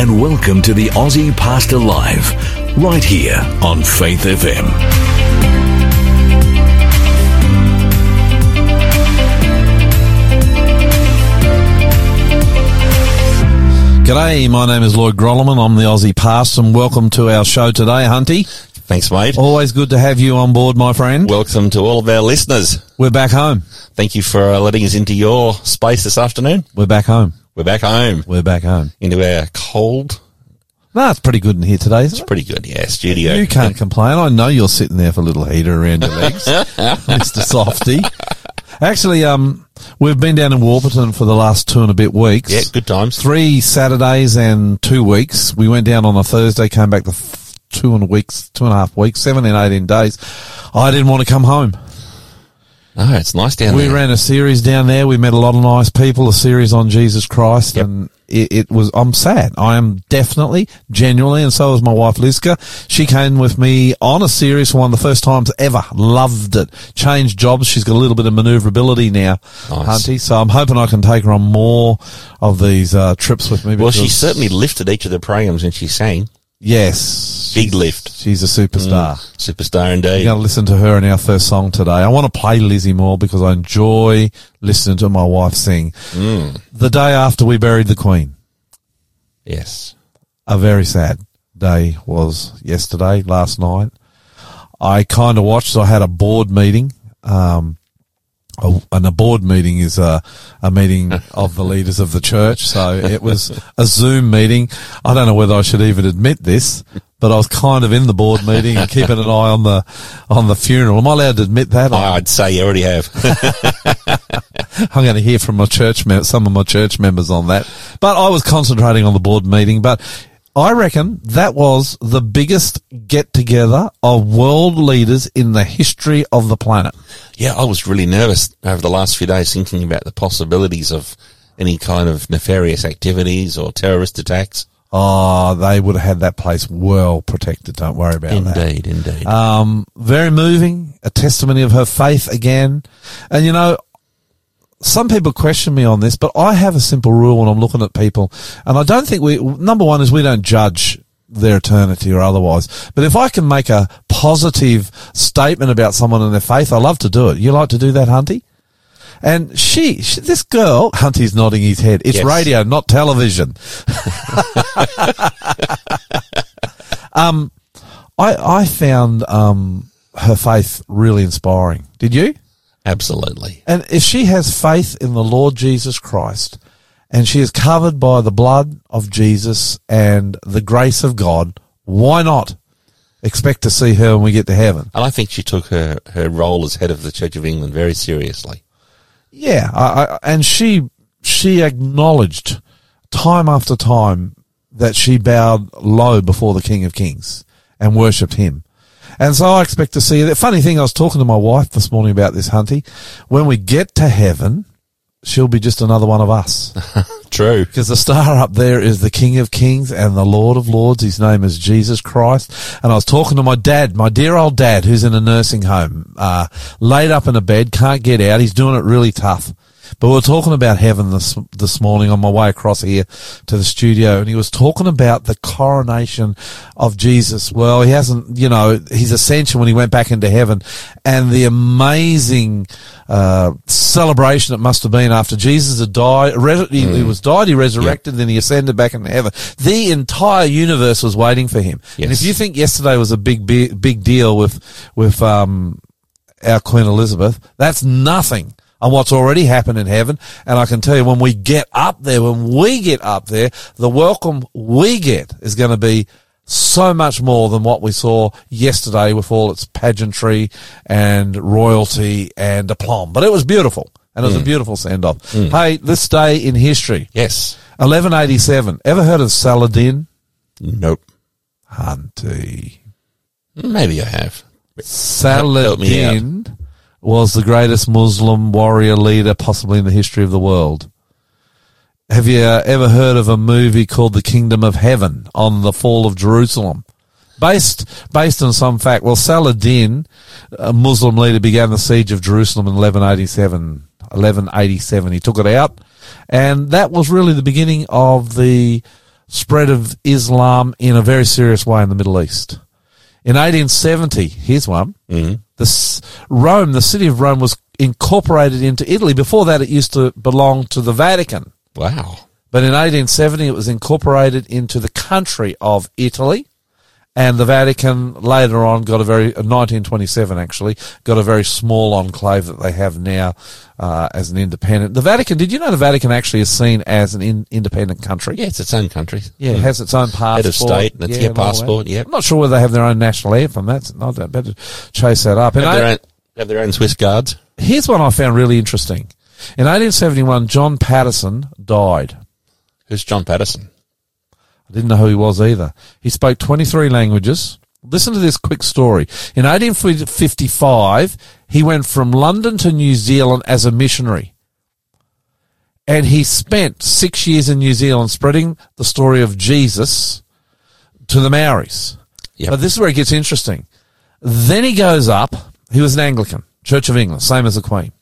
day and welcome to the Aussie Pastor Live, right here on Faith FM. G'day, my name is Lloyd Grolimund. I'm the Aussie Pastor and welcome to our show today, Hunty. Thanks, mate. Always good to have you on board, my friend. Welcome to all of our listeners. We're back home. Thank you for uh, letting us into your space this afternoon. We're back home. We're back home We're back home. into our cold. No, it's pretty good in here today, isn't it? It's pretty good, yeah. Studio. You can't complain. I know you're sitting there for a little heater around your legs, Mr. Softy. Actually, um, we've been down in Warburton for the last two and a bit weeks. Yeah, good times. Three Saturdays and two weeks. We went down on a Thursday, came back the f- two and a weeks, two and a half weeks, seven and eighteen days. I didn't want to come home. Oh, it's nice down We there. We ran a series down there. We met a lot of nice people. A series on Jesus Christ, Yep. and it, it was. I'm sad. I am definitely, genuinely, and so was my wife Liska. She came with me on a series for one of the first times ever. Loved it. Changed jobs. She's got a little bit of manoeuvrability now, Nice. Hunty. So I'm hoping I can take her on more of these uh, trips with me. well, she certainly lifted each of the programs and she sang. Yes, Big lift. She's a superstar. Superstar indeed. We're going to listen to her in our first song today. I want to play Lizzie Moore because I enjoy listening to my wife sing. Mm. The day after we buried the Queen, Yes. a very sad day was yesterday, last night. I kind of watched. I had a board meeting. Um, a, and a board meeting is a, a meeting of the leaders of the church. So it was a Zoom meeting. I don't know whether I should even admit this, but I was kind of in the board meeting and keeping an eye on the on the funeral. Am I allowed to admit that? I'd say you already have. I'm going to hear from my church, some of my church members on that. But I was concentrating on the board meeting. But I reckon that was the biggest get together of world leaders in the history of the planet. yeah, I was really nervous over the last few days thinking about the possibilities of any kind of nefarious activities or terrorist attacks. Oh, they would have had that place well protected. Don't worry about that. Indeed, indeed. Um, very moving, a testimony of her faith again. And you know, some people question me on this, but I have a simple rule when I'm looking at people, and I don't think we, number one is we don't judge their eternity or otherwise. But if I can make a positive statement about someone and their faith, I love to do it. You like to do that, Hunty? And she, she this girl, Hunty's nodding his head. It's Yes. radio, not television. um, I, I found, um, her faith really inspiring. Did you? Absolutely. And if she has faith in the Lord Jesus Christ and she is covered by the blood of Jesus and the grace of God, why not expect to see her when we get to heaven? And I think she took her, her role as head of the Church of England very seriously. Yeah, I, I, and she she acknowledged time after time that she bowed low before the King of Kings and worshipped him. And so I expect to see that. Funny thing, I was talking to my wife this morning about this, Hunty. When we get to heaven, she'll be just another one of us. True. Because the star up there is the King of Kings and the Lord of Lords. His name is Jesus Christ. And I was talking to my dad, my dear old dad, who's in a nursing home, uh, laid up in a bed, can't get out. He's doing it really tough. But we were talking about heaven this this morning on my way across here to the studio, and he was talking about the coronation of Jesus. Well, he hasn't, you know, his ascension when he went back into heaven, and the amazing uh, celebration it must have been after Jesus had died. Re- he, he was died, he resurrected, then he ascended back into heaven. The entire universe was waiting for him. And if you think yesterday was a big big, big deal with with um, our Queen Elizabeth, that's nothing on what's already happened in heaven. And I can tell you when we get up there, when we get up there, the welcome we get is going to be so much more than what we saw yesterday with all its pageantry and royalty and aplomb. But it was beautiful. And it was a mm. beautiful send off. Mm. Hey, this day in history, Yes. 1187. Ever heard of Saladin? Nope. Hunty. Maybe I have. Saladin was the greatest Muslim warrior leader possibly in the history of the world. Have you ever heard of a movie called The Kingdom of Heaven on the fall of Jerusalem? Based, based on some fact. Well, Saladin, a Muslim leader, began the siege of Jerusalem in 1187. 1187. He took it out. And that was really the beginning of the spread of Islam in a very serious way in the Middle East. In 1870, here's one. Mm-hmm. The Rome, the city of Rome, was incorporated into Italy. Before that, it used to belong to the Vatican. Wow. But in 1870, it was incorporated into the country of Italy. And the Vatican later on got a very, uh, 1927 actually, got a very small enclave that they have now uh, as an independent. The Vatican, did you know the Vatican actually is seen as an in, independent country? Yeah, it's its own country. Yeah, it has its own passport. Head of state, that's yeah, your and passport, yep. I'm not sure whether they have their own national anthem. That's not that. Better chase that up. And Have I- own, have their own Swiss guards. here's one I found really interesting. In 1871, John Patteson died. Who's John Patteson? I didn't know who he was either. He spoke 23 languages. Listen to this quick story. In 1855, he went from London to New Zealand as a missionary. And he spent six years in New Zealand spreading the story of Jesus to the Maoris. Yep. But this is where it gets interesting. Then he goes up. He was an Anglican, Church of England, same as the Queen.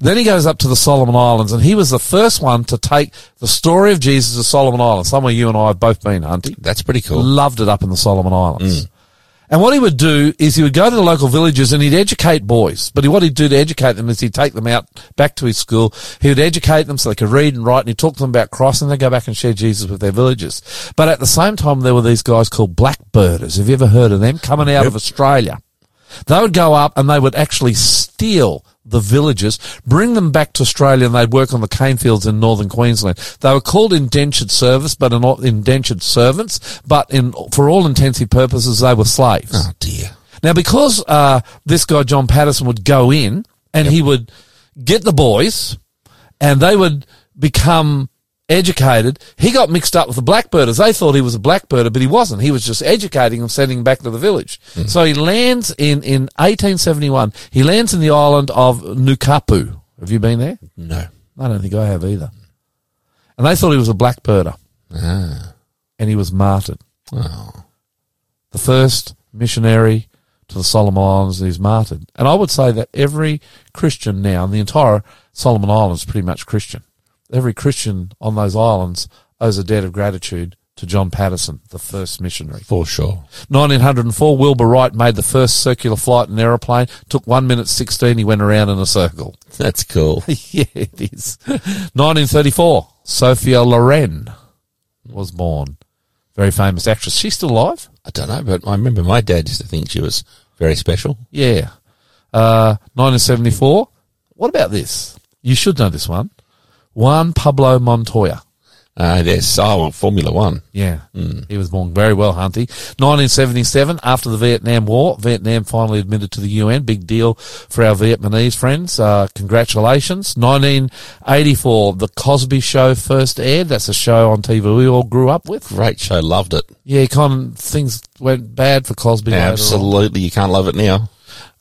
Then he goes up to the Solomon Islands, and he was the first one to take the story of Jesus to Solomon Islands. Somewhere you and I have both been, Hunty. That's pretty cool. Loved it up in the Solomon Islands. Mm. And what he would do is he would go to the local villages and he'd educate boys. But what he'd do to educate them is he'd take them out back to his school. He would educate them so they could read and write and he'd talk to them about Christ and they'd go back and share Jesus with their villages. But at the same time, there were these guys called blackbirders. Have you ever heard of them? Coming out of Australia. They would go up and they would actually steal the villages, bring them back to Australia, and they'd work on the cane fields in northern Queensland. They were called indentured service, but are not indentured servants. But in for all intensive purposes, they were slaves. Oh dear. Now, because uh, this guy John Patteson would go in and he would get the boys, and they would become educated. He got mixed up with the blackbirders. They thought he was a blackbirder, but he wasn't. He was just educating them, sending them back to the village. So he lands in in 1871. He lands in the island of Nukapu. Have you been there? No. I don't think I have either. And they thought he was a blackbirder, Ah. and he was martyred Oh. the first missionary to the Solomon Islands is martyred. And I would say that every Christian now, in the entire Solomon Islands is pretty much Christian. Every Christian on those islands owes a debt of gratitude to John Patteson, the first missionary. For sure. 1904, Wilbur Wright made the first circular flight in an aeroplane. Took one minute 16. He went around in a circle. That's cool. yeah, it is. 1934, Sophia Loren was born. Very famous actress. She's still alive? I don't know, but I remember my dad used to think she was very special. Yeah. Uh, 1974. What about this? You should know this one. Juan Pablo Montoya. Uh, yes. Oh, Formula One. Yeah. He was born very well, Hunty. 1977, after the Vietnam War, Vietnam finally admitted to the UN. Big deal for our Vietnamese friends. Uh, congratulations. 1984, The Cosby Show first aired. That's a show on TV we all grew up with. Great show. Loved it. Yeah, kind of things went bad for Cosby. Absolutely. You can't love it now.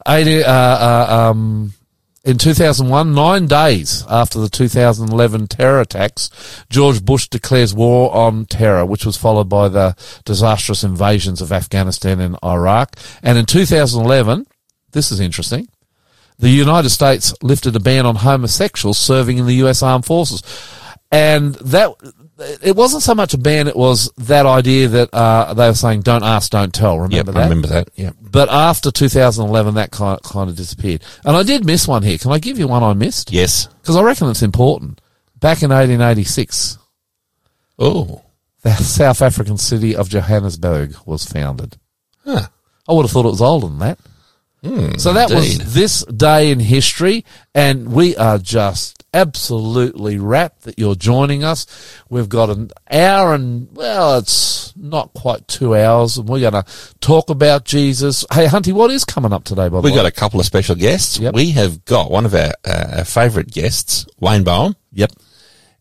80, uh, uh, um, in 2001, nine days after the 2011 terror attacks, George Bush declares war on terror, which was followed by the disastrous invasions of Afghanistan and Iraq. And in 2011, this is interesting, the United States lifted a ban on homosexuals serving in the U.S. Armed Forces. And that, it wasn't so much a ban, it was that idea that, uh, they were saying, don't ask, don't tell. Remember Yep, that? I remember that. Yeah. But after 2011, that kind kind of disappeared. And I did miss one here. Can I give you one I missed? Yes. Because I reckon it's important. Back in 1886, Oh. the South African city of Johannesburg was founded. Huh. I would have thought it was older than that. So that indeed. was this day in history, and we are just absolutely wrapped that you're joining us. We've got an hour and, well, it's not quite two hours, and we're going to talk about Jesus. Hey, Hunty, what is coming up today, by the We way? got a couple of special guests. Yep. We have got one of our, uh, our favourite guests, Wayne Boehm, Yep.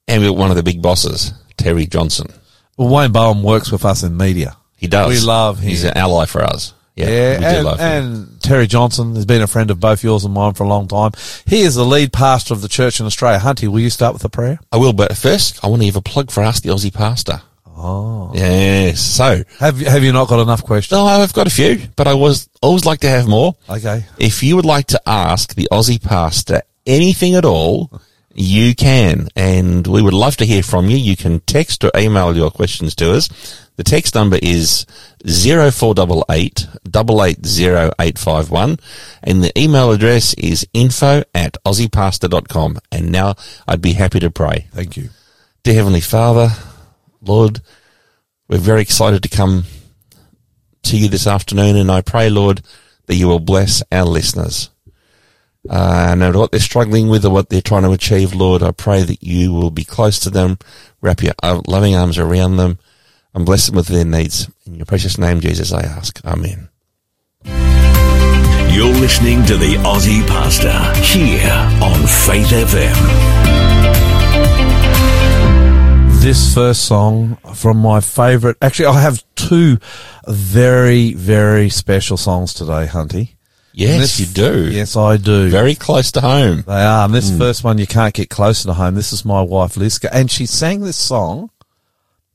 and we've got one of the big bosses, Terry Johnson. Well, Wayne Boehm works with us in media. He does. We love him. He's an ally for us. Yeah, Yeah, we do and, and Terry Johnson has been a friend of both yours and mine for a long time. He is the lead pastor of the church in Australia. Hunty, will you start with a prayer? I will, but first, I want to give a plug for Ask the Aussie Pastor. Oh. Yes. So, Have you, have you not got enough questions? no, I've got a few, but I was always like to have more. Okay. If you would like to ask the Aussie Pastor anything at all, You can, and we would love to hear from you. You can text or email your questions to us. The text number is 0488 880851 and the email address is info at aussiepastor.com. And now I'd be happy to pray. Thank you. Dear Heavenly Father, Lord, we're very excited to come to you this afternoon and I pray, Lord, that you will bless our listeners. Uh, no matter what they're struggling with or what they're trying to achieve, Lord, I pray that you will be close to them, wrap your uh, loving arms around them, and bless them with their needs. In your precious name, Jesus, I ask. Amen. You're listening to the Aussie Pastor here on Faith FM. This first song from my favourite. Actually, I have two very, very special songs today, Hunty. Yes, This- you do. Yes, I do. Very close to home. They are. And this first one, you can't get closer to home. This is my wife, Liska. And she sang this song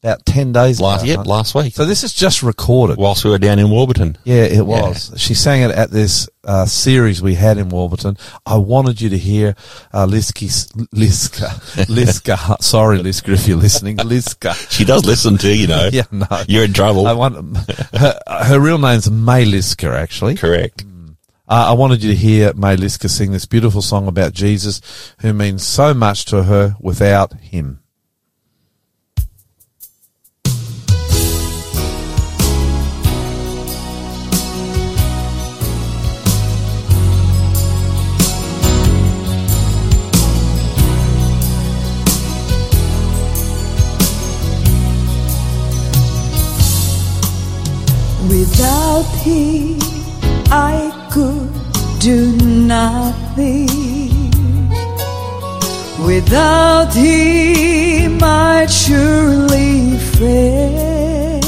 about 10 days Last, ago. yep, last week. So this is just recorded. Whilst we were down in Warburton. Yeah, it was. She sang it at this uh, series we had in Warburton. I wanted you to hear uh, Liska's, Liska, Liska. Sorry, Liska, if you're listening, Liska. She does listen to, you know. Yeah, no. You're in trouble. I want her, her real name's May Liska, actually. Correct. Uh, I wanted you to hear May Liska sing this beautiful song about Jesus, who means so much to her without him. Without him, I could do nothing. Without him, I'd surely fail.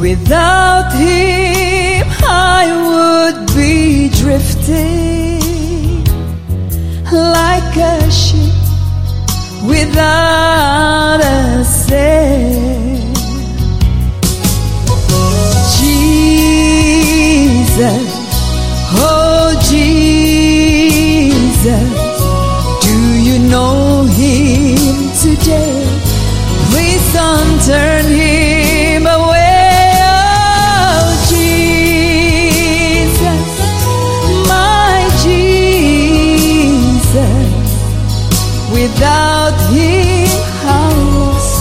Without him, I would be drifting like a ship without a sail. Turn him away, oh Jesus, my Jesus. Without him, how lost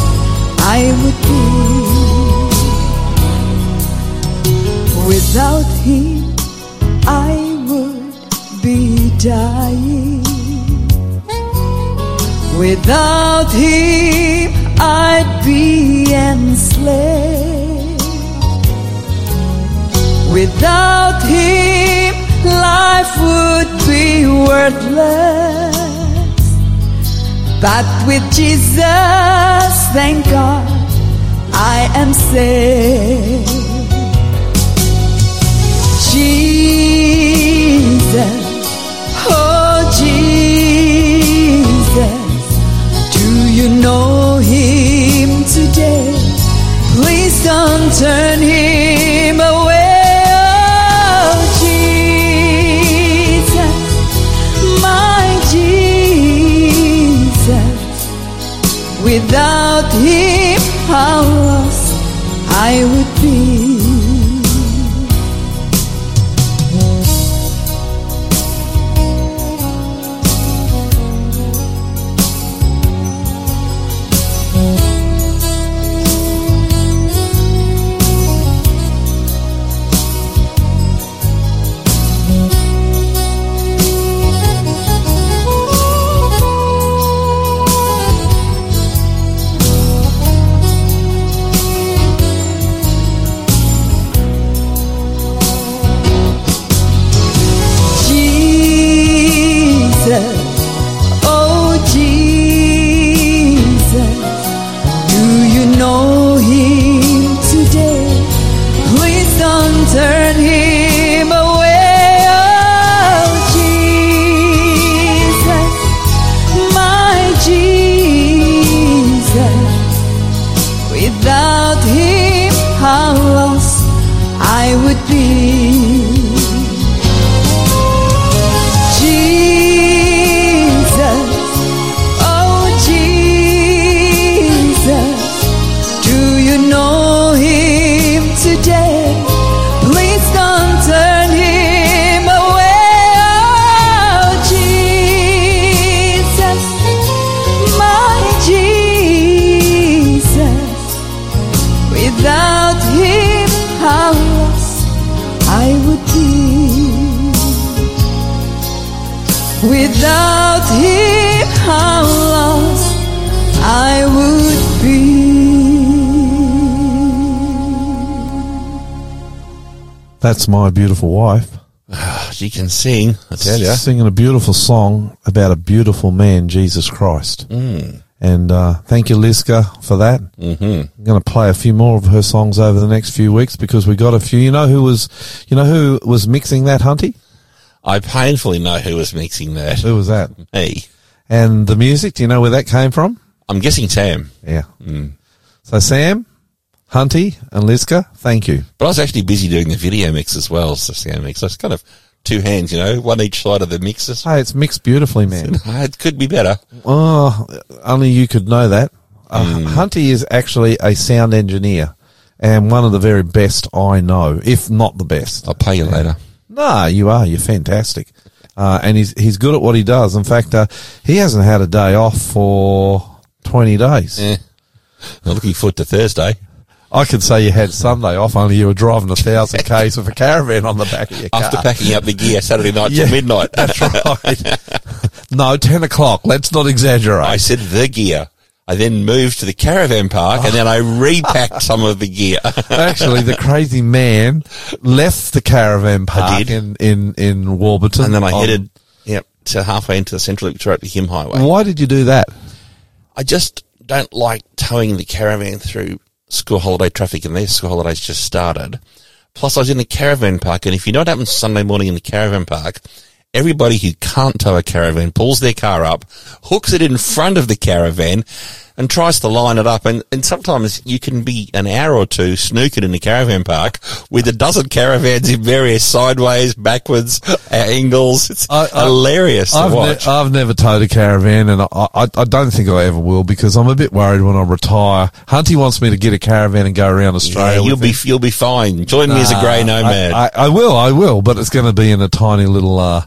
I would be. Without him, I would be dying. Without him, I'd enslaved. Without him, life would be worthless. But with Jesus, thank God, I am saved. Jesus, oh Jesus, do you know him today? Please don't That's my beautiful wife. She can sing, I tell you. She's singing a beautiful song about a beautiful man, Jesus Christ. Mm. And uh, thank you, Liska, for that. Mm-hmm. I'm going to play a few more of her songs over the next few weeks because we got a few. You know who was, you know who was mixing that, Hunty? I painfully know who was mixing that. Who was that? Me. And the music, do you know where that came from? I'm guessing Sam. Yeah. So Sam, Hunty, and Liska, thank you. But I was actually busy doing the video mix as well as the sound mix. It's kind of two hands, you know, one each side of the mixes. Hey, it's mixed beautifully, man. It could be better. Oh, only you could know that. Uh, Hunty is actually a sound engineer and one of the very best I know, if not the best. I'll pay you later. No, you are. You're fantastic. Uh, and he's, he's good at what he does. In fact, uh, he hasn't had a day off for 20 days. Eh. I'm looking forward to Thursday. I could say you had Sunday off, only you were driving a thousand Ks with a caravan on the back of your car. After packing up the gear Saturday night Yeah. till midnight. That's right. no, 10 o'clock. Let's not exaggerate. I said the gear. I then moved to the caravan park and then I repacked some of the gear. Actually, the crazy man left the caravan park in, in, in Warburton. and then I on- headed yep, to halfway into the central through the Hume Highway. Why did you do that? I just don't like towing the caravan through school holiday traffic and their school holidays just started. Plus I was in the caravan park and if you know what happens Sunday morning in the caravan park, everybody who can't tow a caravan pulls their car up, hooks it in front of the caravan and tries to line it up. And, and sometimes you can be an hour or two snooking in the caravan park with a dozen caravans in various sideways, backwards, uh, angles. It's I- I- hilarious to I've, ne- watch. I've never towed a caravan, and I, I, I don't think I ever will because I'm a bit worried when I retire. Hunty wants me to get a caravan and go around yeah, Australia. you'll be, him. you'll be fine. Join me as a grey nomad. I, I, I will, I will, but it's going to be in a tiny little uh,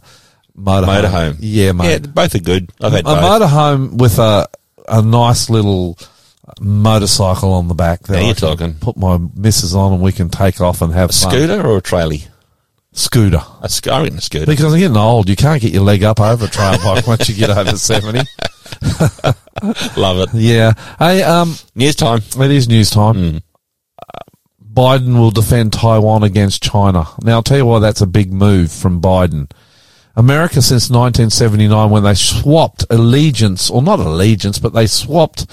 motorhome. motorhome. Yeah, mate. Yeah, both are good. I've had a both. motorhome with a a nice little motorcycle on the back. That Now I you're can talking. Put my missus on, and we can take off and have a fun. scooter or a trailie? Scooter. A sc- I reckon a scooter. Because I'm getting old, you can't get your leg up over a trail bike once you get over seventy. Love it. Yeah. Hey, um, News time. it is news time. Mm. Uh, Biden will defend Taiwan against China. Now, I'll tell you why that's a big move from Biden. America since 1979 when they swapped allegiance, or not allegiance, but they swapped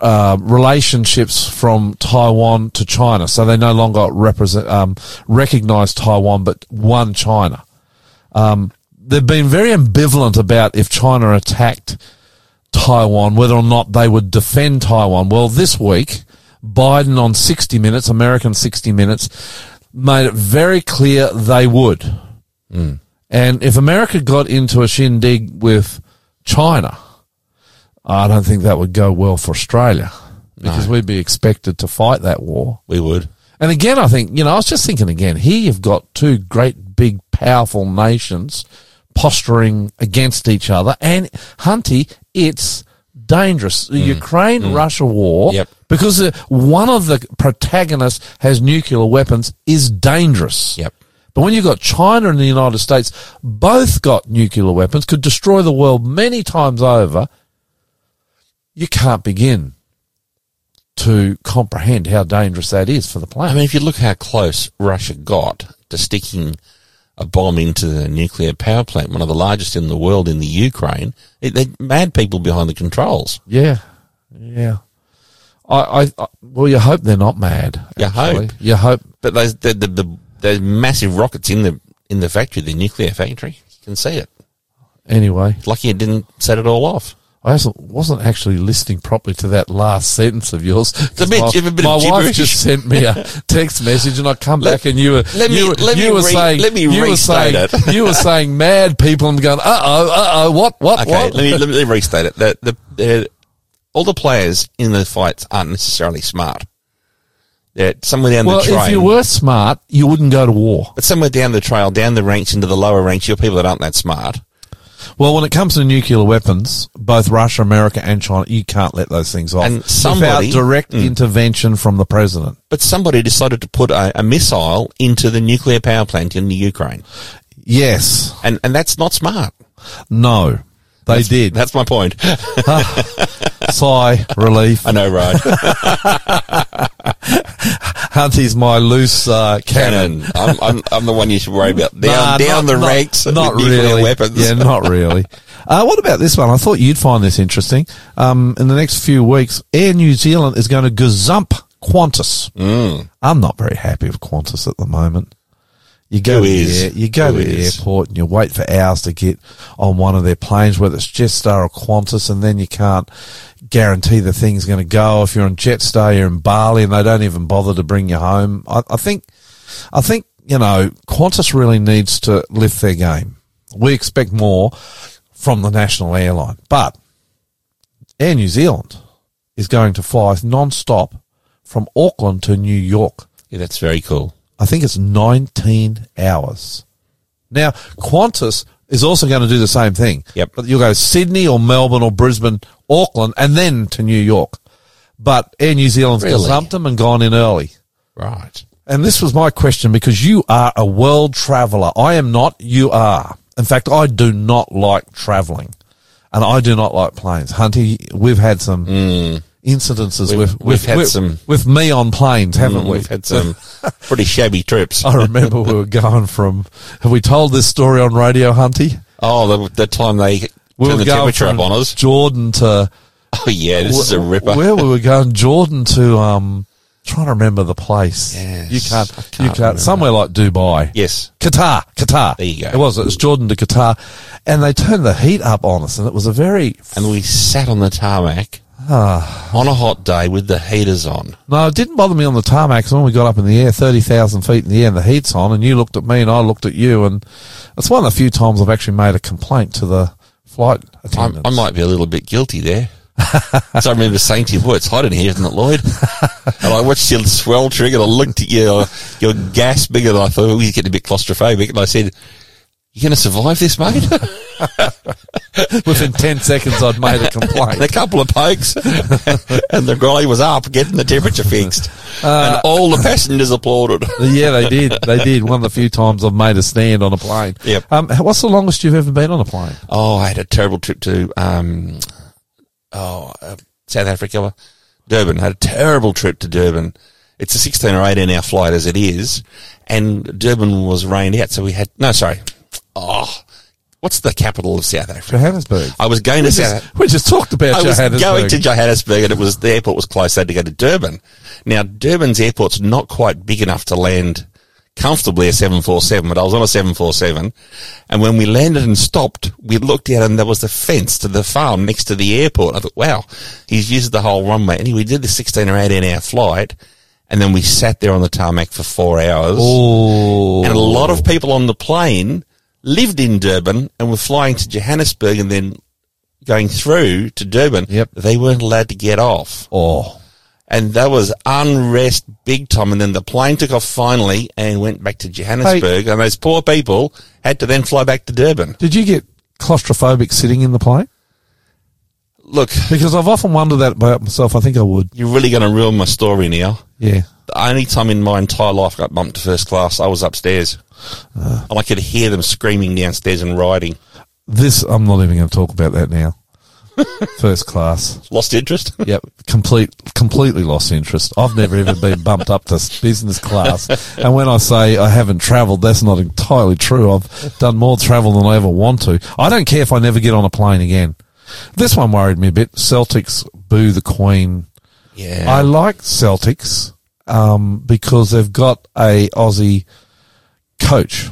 uh, relationships from Taiwan to China. So they no longer represent, um, recognize Taiwan, but one China. Um, they've been very ambivalent about if China attacked Taiwan, whether or not they would defend Taiwan. Well, this week, Biden on 60 Minutes, American 60 Minutes, made it very clear they would. And if America got into a shindig with China, I don't think that would go well for Australia because we'd be expected to fight that war. We would. And again, I think, you know, I was just thinking again, here you've got two great, big, powerful nations posturing against each other. And, Hunty, it's dangerous. The Ukraine Russia war, Yep. because uh, one of the protagonists has nuclear weapons, is dangerous. Yep. But when you've got China and the United States, both got nuclear weapons, could destroy the world many times over, you can't begin to comprehend how dangerous that is for the planet. I mean, if you look how close Russia got to sticking a bomb into the nuclear power plant, one of the largest in the world in the Ukraine, it, they're mad people behind the controls. yeah, yeah. I, I, I, well, you hope they're not mad. You hope. You hope. But those the, the, the, those massive rockets in the in the factory, the nuclear factory, you can see it. Anyway, Lucky it didn't set it all off. I wasn't, wasn't actually listening properly to that last sentence of yours. bit- my, a bit my of wife gibberish. just sent me a text message, and I come Let- back, and you were let me- you, were- let you me were re- saying let me you were restate saying it. you were saying mad people, and going, uh oh, uh oh, what, what, Okay, what? let me let me restate it. The, the, the, all the players in the fights aren't necessarily smart. They're somewhere down well, the train. if you were smart, you wouldn't go to war. but somewhere down the trail, down the ranks into the lower ranks, you're people that aren't that smart. Well, when it comes to nuclear weapons, both Russia, America, and China, you can't let those things off And somebody- without direct Mm. intervention from the president. But somebody decided to put a, a missile into the nuclear power plant in the Ukraine, Yes, and and that's not smart. no, They That's- did. That's my point. Sigh, relief. I know, right? Hunty's my loose uh, cannon. Cannon. I'm, I'm, I'm the one you should worry about. Down, Nah, down not- the not- ranks Not really. weapons. Yeah, not really. Uh, what about this one? I thought you'd find this interesting. Um, in the next few weeks, Air New Zealand is going to gazump Qantas. Mm. I'm not very happy with Qantas at the moment. You go is? air, you go to the airport and you wait for hours to get on one of their planes, whether it's Jetstar or Qantas, and then you can't guarantee the thing's going to go. If you're on Jetstar, you're in Bali, and they don't even bother to bring you home. I, I think, I think you know, Qantas really needs to lift their game. We expect more from the national airline, but Air New Zealand is going to fly non-stop from Auckland to New York. Yeah, that's very cool. I think it's 19 hours. Now, Qantas is also going to do the same thing. Yep. But you'll go Sydney or Melbourne or Brisbane, Auckland, and then to New York. But Air New Zealand's Really? gazumped them and gone in early. Right. And this was my question because you are a world traveller. I am not. You are. In fact, I do not like travelling, and I do not like planes. Hunty, we've had some mm. Incidences We've- with we've with, had with, some- with me on planes, haven't we? We've had some pretty shabby trips. I remember we were going from. Have we told this story on radio, Hunty? Oh, the, the time they We turned were the temperature up on us. Jordan to Oh, yeah, this is a ripper. Where we were going, Jordan to um, trying to remember the place. Yes, you can't. You can't can't. remember. Somewhere like Dubai. Yes. Qatar, Qatar. There you go. It was. It was Jordan to Qatar, and they turned the heat up on us, and it was a very. And we sat on the tarmac. Ah. on a hot day with the heaters on. No, it didn't bother me on the tarmac 'cause when we got up in the air, thirty thousand feet in the air, and the heat's on, and you looked at me, and I looked at you, and it's one of the few times I've actually made a complaint to the flight I, attendants. I might be a little bit guilty there. so I remember saying to you, boy, it's hot in here, isn't it, Lloyd? and I watched your swell trigger and I looked at your, your gas bigger and I thought, oh, he's getting a bit claustrophobic. And I said, you going to survive this, mate? Within ten seconds, I'd made a complaint. a couple of pokes, and the guy was up getting the temperature fixed, Uh, and all the passengers applauded. yeah, they did. They did. One of the few times I've made a stand on a plane. Yep. Um, what's the longest you've ever been on a plane? Oh, I had a terrible trip to um, oh uh, South Africa, Durban. I had a terrible trip to Durban. It's a sixteen or eighteen hour flight as it is, and Durban was rained out, so we had no. Sorry, oh, what's the capital of South Africa? Johannesburg. I was going to We South. just, we just talked about Johannesburg. I was going to Johannesburg and it was, the airport was closed, so I had to go to Durban. Now, Durban's airport's not quite big enough to land comfortably a 747, but I was on a 747. And when we landed and stopped, we looked out and there was the fence to the farm next to the airport. I thought, wow, he's used the whole runway. Anyway, we did the 16 or 18 hour flight and then we sat there on the tarmac for four hours. Oh, And a lot of people on the plane lived in Durban and were flying to Johannesburg and then going through to Durban. Yep. They weren't allowed to get off. oh, And that was unrest big time. And then the plane took off finally and went back to Johannesburg. And those poor people had to then fly back to Durban. did you get claustrophobic sitting in the plane? Look, Because I've often wondered that about myself. I think I would. you're really going to ruin my story now. Yeah. The only time in my entire life I got bumped to first class, I was upstairs. Uh. and I could hear them screaming downstairs and riding. This, I'm not even going to talk about that now. First class. Lost interest. Yep. Complete, completely lost interest. I've never even been bumped up to business class. And when I say I haven't travelled, that's not entirely true. I've done more travel than I ever want to. I don't care if I never get on a plane again. This one worried me a bit. Celtics boo the Queen. yeah. I like Celtics um, because they've got a Aussie coach.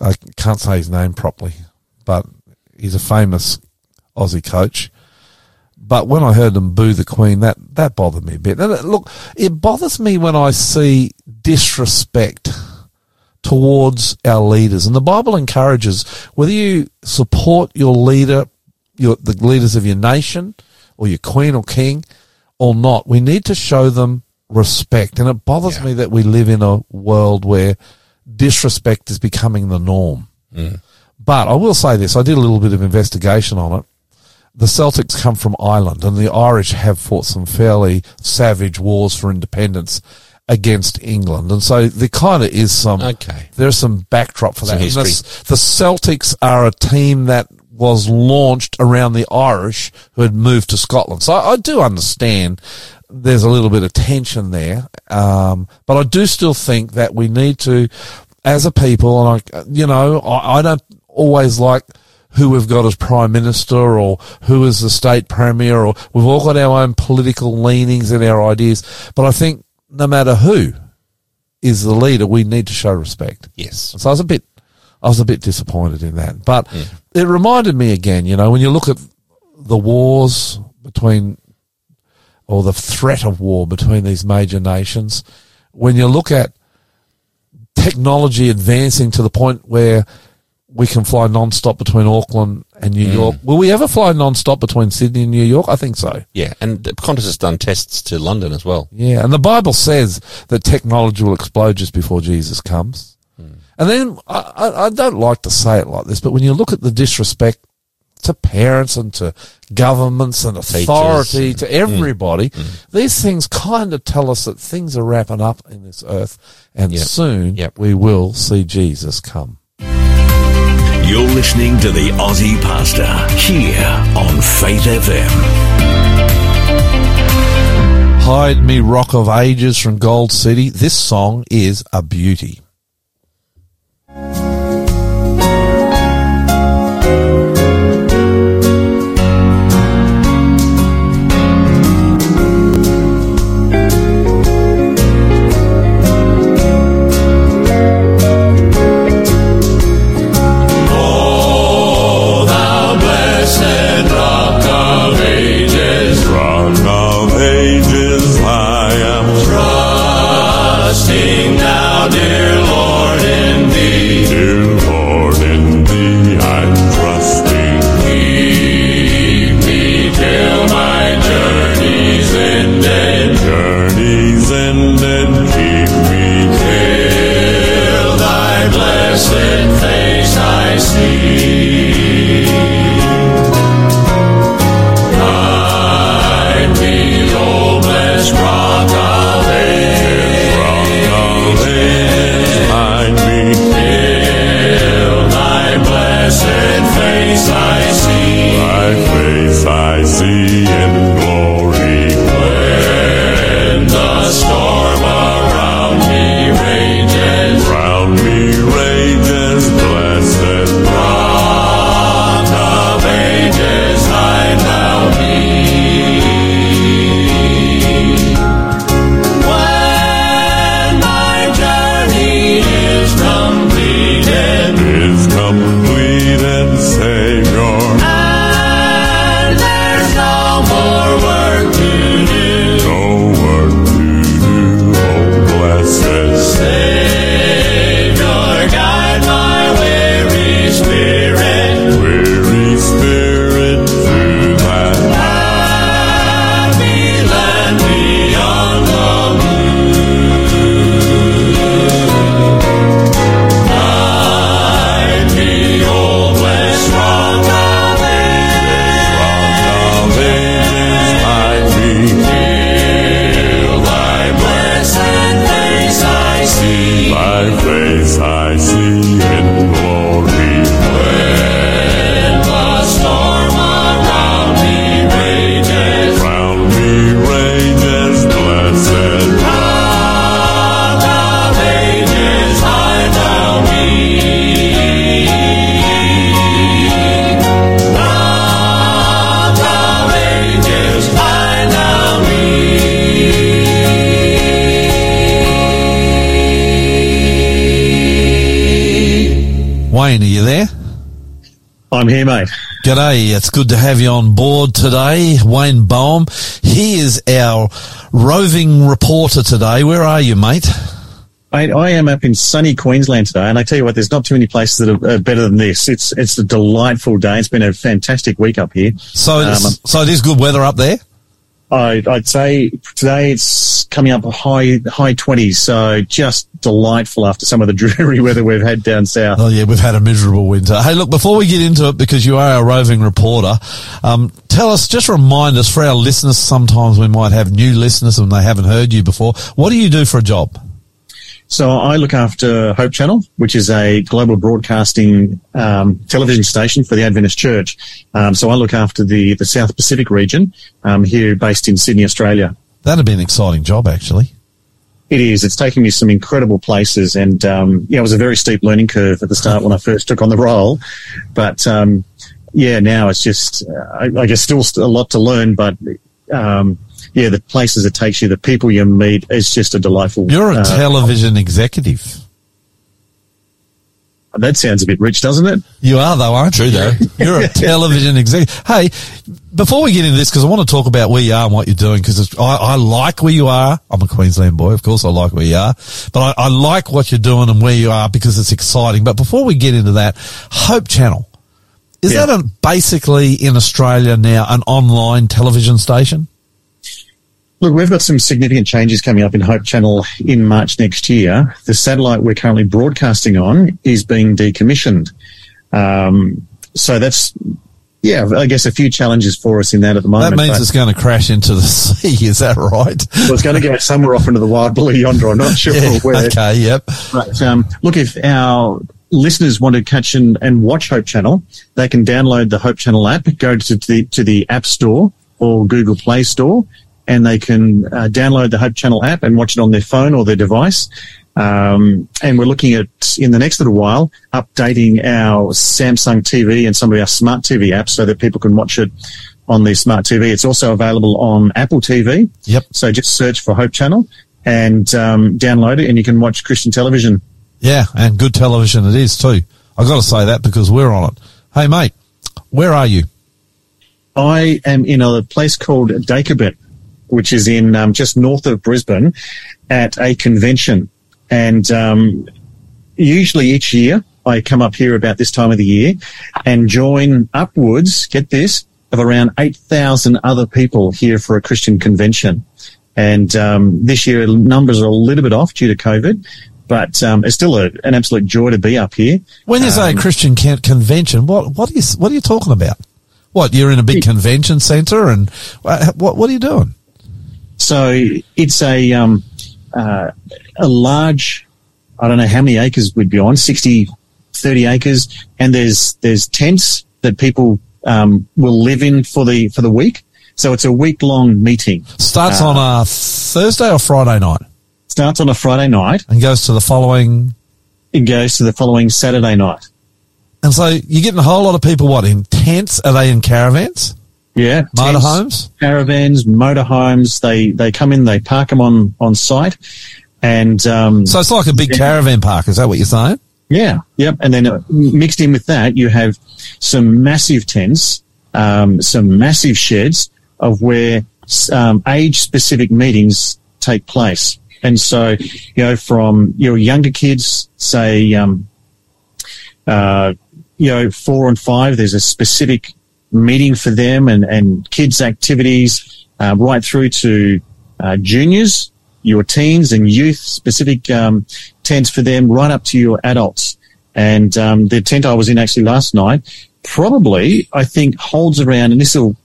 I can't say his name properly, but he's a famous Aussie coach. But when I heard them boo the Queen, that that bothered me a bit. And look, it bothers me when I see disrespect towards our leaders. And the Bible encourages whether you support your leader, your the leaders of your nation, or your queen or king, or not, we need to show them respect. And it bothers me that we live in a world where disrespect is becoming the norm. Mm. But I will say this: I did a little bit of investigation on it. The Celtics come from Ireland, and the Irish have fought some fairly savage wars for independence against England, and so there kind of is some Okay. There's some backdrop for Some that. The, the Celtics are a team that was launched around the Irish who had moved to Scotland. So I, I do understand there's a little bit of tension there, um, but I do still think that we need to, as a people, and I, you know, I, I don't always like who we've got as prime minister or who is the state premier or we've all got our own political leanings and our ideas. But I think no matter who is the leader, we need to show respect. Yes. So I was a bit, I was a bit disappointed in that. But it reminded me again, you know, when you look at the wars between, or the threat of war between these major nations, when you look at technology advancing to the point where we can fly non-stop between Auckland and New mm. York. Will we ever fly non-stop between Sydney and New York? I think so. Yeah, and Qantas has done tests to London as well. Yeah, and the Bible says that technology will explode just before Jesus comes. Mm. And then I, I, I don't like to say it like this, but when you look at the disrespect to parents and to governments and authority and- to mm. everybody, mm. these things kind of tell us that things are wrapping up in this earth, and Yep. soon Yep. we will see Jesus come. You're listening to the Aussie Pastor here on Faith FM. Hide me, rock of ages from Gold City. This song is a beauty. Blessed face I see. Thy face I see I'm here, mate. G'day, it's good to have you on board today. Wayne Boehm. He is our roving reporter today. Where are you, mate? I, I am up in sunny Queensland today, and I tell you what, there's not too many places that are better than this. It's it's a delightful day. It's been a fantastic week up here. So, Um, so it is good weather up there? I, I'd say today it's coming up high high twenties, so just delightful after some of the dreary weather we've had down south. Oh yeah, we've had a miserable winter. Hey, look, before we get into it, because you are our roving reporter, um, tell us, just remind us for our listeners, sometimes we might have new listeners and they haven't heard you before. What do you do for a job? So I look after Hope Channel, which is a global broadcasting um, television station for the Adventist Church. Um, so I look after the, the South Pacific region um, here based in Sydney, Australia. That'd be an exciting job, actually. It is. It's taken me some incredible places, and um, yeah, it was a very steep learning curve at the start when I first took on the role. But um, yeah, now it's just, uh, I, I guess, still a lot to learn. But um, yeah, the places it takes you, the people you meet, it's just a delightful. You're a uh, television executive. That sounds a bit rich, doesn't it? You are, though, aren't you? Though. You're a television executive. Hey, before we get into this, because I want to talk about where you are and what you're doing, because I, I like where you are. I'm a Queensland boy, of course. I like where you are, but I, I like what you're doing and where you are because it's exciting. But before we get into that, Hope Channel is Yeah. that a, basically in Australia now an online television station? Look, we've got some significant changes coming up in Hope Channel in March next year. The satellite we're currently broadcasting on is being decommissioned. Um, so that's, yeah, I guess a few challenges for us in that at the moment. That means it's going to crash into the sea. Is that right? well, it's going to go somewhere off into the wild blue yonder. I'm not sure Yeah, where. okay. Yep. But um, look, if our listeners want to catch and, and watch Hope Channel, they can download the Hope Channel app, go to the to the App Store or Google Play Store, and they can uh, download the Hope Channel app and watch it on their phone or their device. Um, and we're looking at in the next little while updating our Samsung TV and some of our smart TV apps so that people can watch it on their smart TV. It's also available on Apple TV. Yep. So just search for Hope Channel and um, download it, and you can watch Christian television. Yeah, and good television it is too. I got to say that because we're on it. Hey, mate, where are you? I am in a place called Dakabin, which is in um, just north of Brisbane, at a convention, and um, usually each year I come up here about this time of the year and join upwards. Get this of around eight thousand other people here for a Christian convention, and um, this year numbers are a little bit off due to COVID. But um, it's still a, an absolute joy to be up here. When you say a Christian con- convention, what what are you what are you talking about? What you're in a big convention centre and uh, what what are you doing? So it's a um, uh, a large, I don't know how many acres we'd be on, 60, 30 acres, and there's there's tents that people um, will live in for the for the week. So it's a week long meeting. Starts on a Thursday or Friday night Starts on a Friday night and goes to the following. It goes to the following Saturday night. And so you're getting a whole lot of people. What in tents? Are they in caravans, Yeah, motorhomes? caravans, motorhomes. They they come in, they park them on on site, and um, So it's like a big caravan park. Is that what you're saying? Yeah, yep. And then uh, mixed in with that, you have some massive tents, um, some massive sheds of where um, age-specific meetings take place. And so, you know, from your younger kids, say, um, uh, you know, four and five, there's a specific meeting for them and, and kids' activities, uh, right through to uh, juniors, your teens and youth specific um, tents for them, right up to your adults. And um, the tent I was in actually last night probably, I think, holds around, and this will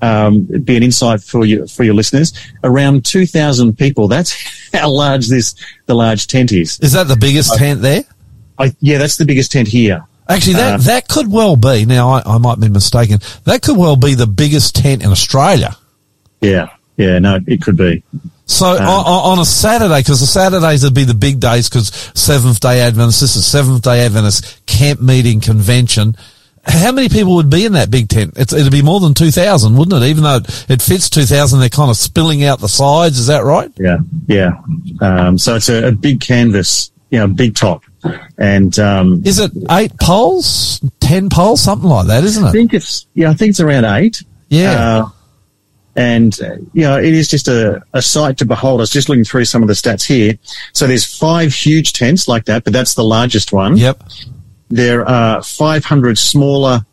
um, be an insight for you for your listeners, around two thousand people. That's how large this the large tent is. Is that the biggest tent there? I, yeah, that's the biggest tent here. Actually, that, Uh, that could well be. Now, I, I might be mistaken. That could well be the biggest tent in Australia. Yeah, yeah, no, it could be. So on, on a Saturday, because the Saturdays would be the big days, because Seventh Day Adventist, this is Seventh Day Adventist camp meeting convention. How many people would be in that big tent? It's, it'd be more than two thousand, wouldn't it? Even though it, it fits two thousand, they're kind of spilling out the sides. Is that right? Yeah, yeah. Um, so it's a, a big canvas, you know, big top, and um, Is it eight poles, ten poles, something like that, isn't it? I think it's yeah, I think it's around eight. Yeah. Uh, and uh, you know, it is just a, a sight to behold. I was just looking through some of the stats here. So there's five huge tents like that, but that's the largest one. Yep. There are 500 smaller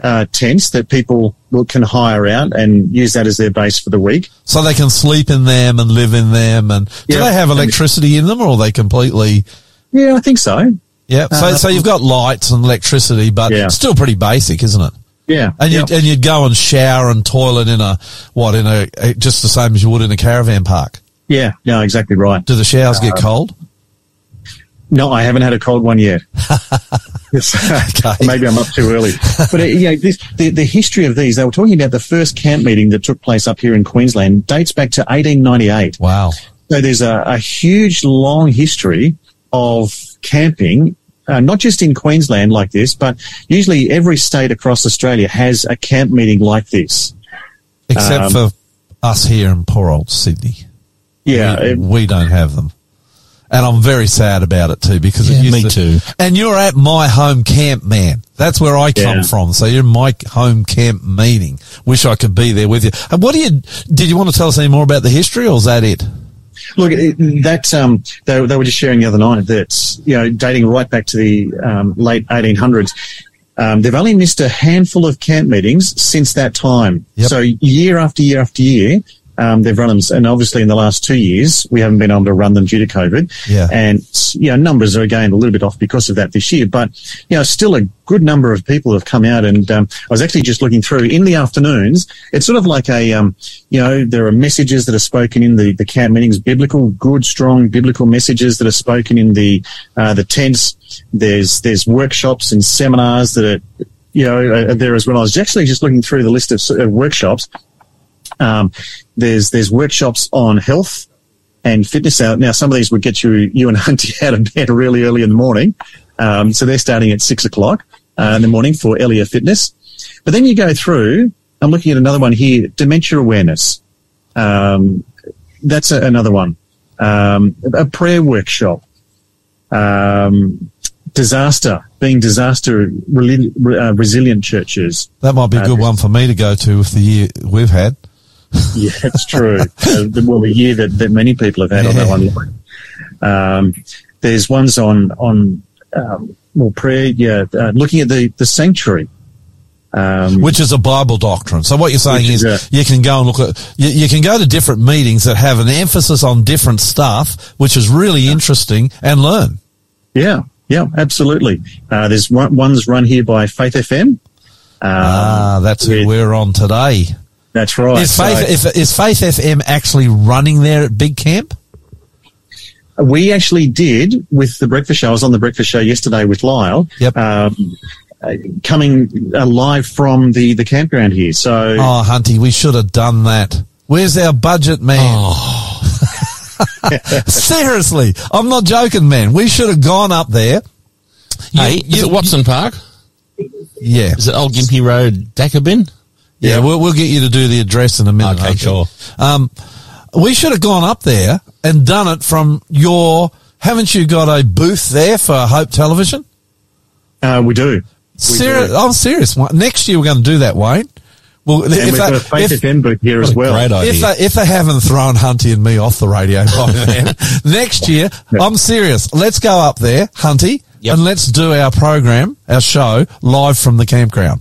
uh, tents that people will, can hire out and use that as their base for the week. So they can sleep in them and live in them. And do Yeah. they have electricity in them, or are they completely? Yeah, I think so. Yeah. So, Uh, so you've got lights and electricity, but Yeah. still pretty basic, isn't it? Yeah. And yeah. you and you'd go and shower and toilet in a what in a, a just the same as you would in a caravan park. yeah, yeah, exactly right. Do the showers get cold? No, I haven't had a cold one yet. Maybe I'm up too early. But uh, you know, this, the the history of these. They were talking about the first camp meeting that took place up here in Queensland dates back to 1898. Wow. So there's a, a huge, long history of camping, uh, not just in Queensland like this, but usually every state across Australia has a camp meeting like this. Except Um, for us here in poor old Sydney. Yeah, we, it- we don't have them. And I'm very sad about it too because it Yeah, used me to, too. And you're at my home camp, man. That's where I come Yeah. from. So you're in my home camp meeting. Wish I could be there with you. And what do you? Did you want to tell us any more about the history, or is that it? Look, it- that um, they, they were just sharing the other night that you know, dating right back to the um, late 1800s, um, they've only missed a handful of camp meetings since that time. Yep. So year after year after year, um, they've run them, and obviously in the last two years, we haven't been able to run them due to COVID. Yeah. And you know, numbers are again a little bit off because of that this year, but you know, still a good number of people have come out. And um, I was actually just looking through in the afternoons. It's sort of like a, um, you know, there are messages that are spoken in the the camp meetings, biblical, good, strong biblical messages that are spoken in the uh, the tents. There's there's workshops and seminars that are you know are there as well. I was actually just looking through the list of uh, workshops. Um, there's there's workshops on health and fitness out. Now, some of these would get you you and Hunty out of bed really early in the morning. Um, so they're starting at six o'clock uh, in the morning for Elia Fitness. But then you go through. I'm looking at another one here: dementia awareness. Um, that's a, another one. Um, a prayer workshop. Um, disaster, being disaster uh, resilient churches. That might be a Uh, good one for me to go to with the year we've had. Yeah, it's true. uh, well, the year that, that many people have had on that one. Um, there's ones on on um, well prayer. Yeah, uh, looking at the the sanctuary. Um, which is a Bible doctrine. So what you're saying is, is you can go and look at, you, you can go to different meetings that have an emphasis on different stuff, which is really interesting and learn. yeah, yeah, absolutely. Uh, there's one, ones run here by Faith FM. Um, ah, that's who we're on today. That's right. Is So Faith, if, is Faith FM actually running there at Big Camp? we actually did with the breakfast show. I was on the breakfast show yesterday with Lyle. Yep. Um, uh, coming uh, live from the the campground here. So Oh, Hunty, we should have done that. Where's our budget, man? Oh. Seriously, I'm not joking, man. We should have gone up there. You- Hey, is it Watson Park? Yeah. Is it Old Gympie Road, Dakabin? Yeah, we'll, we'll get you to do the address in a minute. Okay, Hunty. sure. Um, we should have gone up there and done it from your. Haven't you got a booth there for Hope Television? uh, we do. Serious? do. I'm serious. Next year we're going to do that, Wayne. Well, And if we've got they, a Faith if, FM booth here as well. Great idea. if they, if they haven't thrown Hunty and me off the radio by then, next year, I'm serious. Let's go up there, Hunty, Yep. and let's do our program, our show, live from the campground.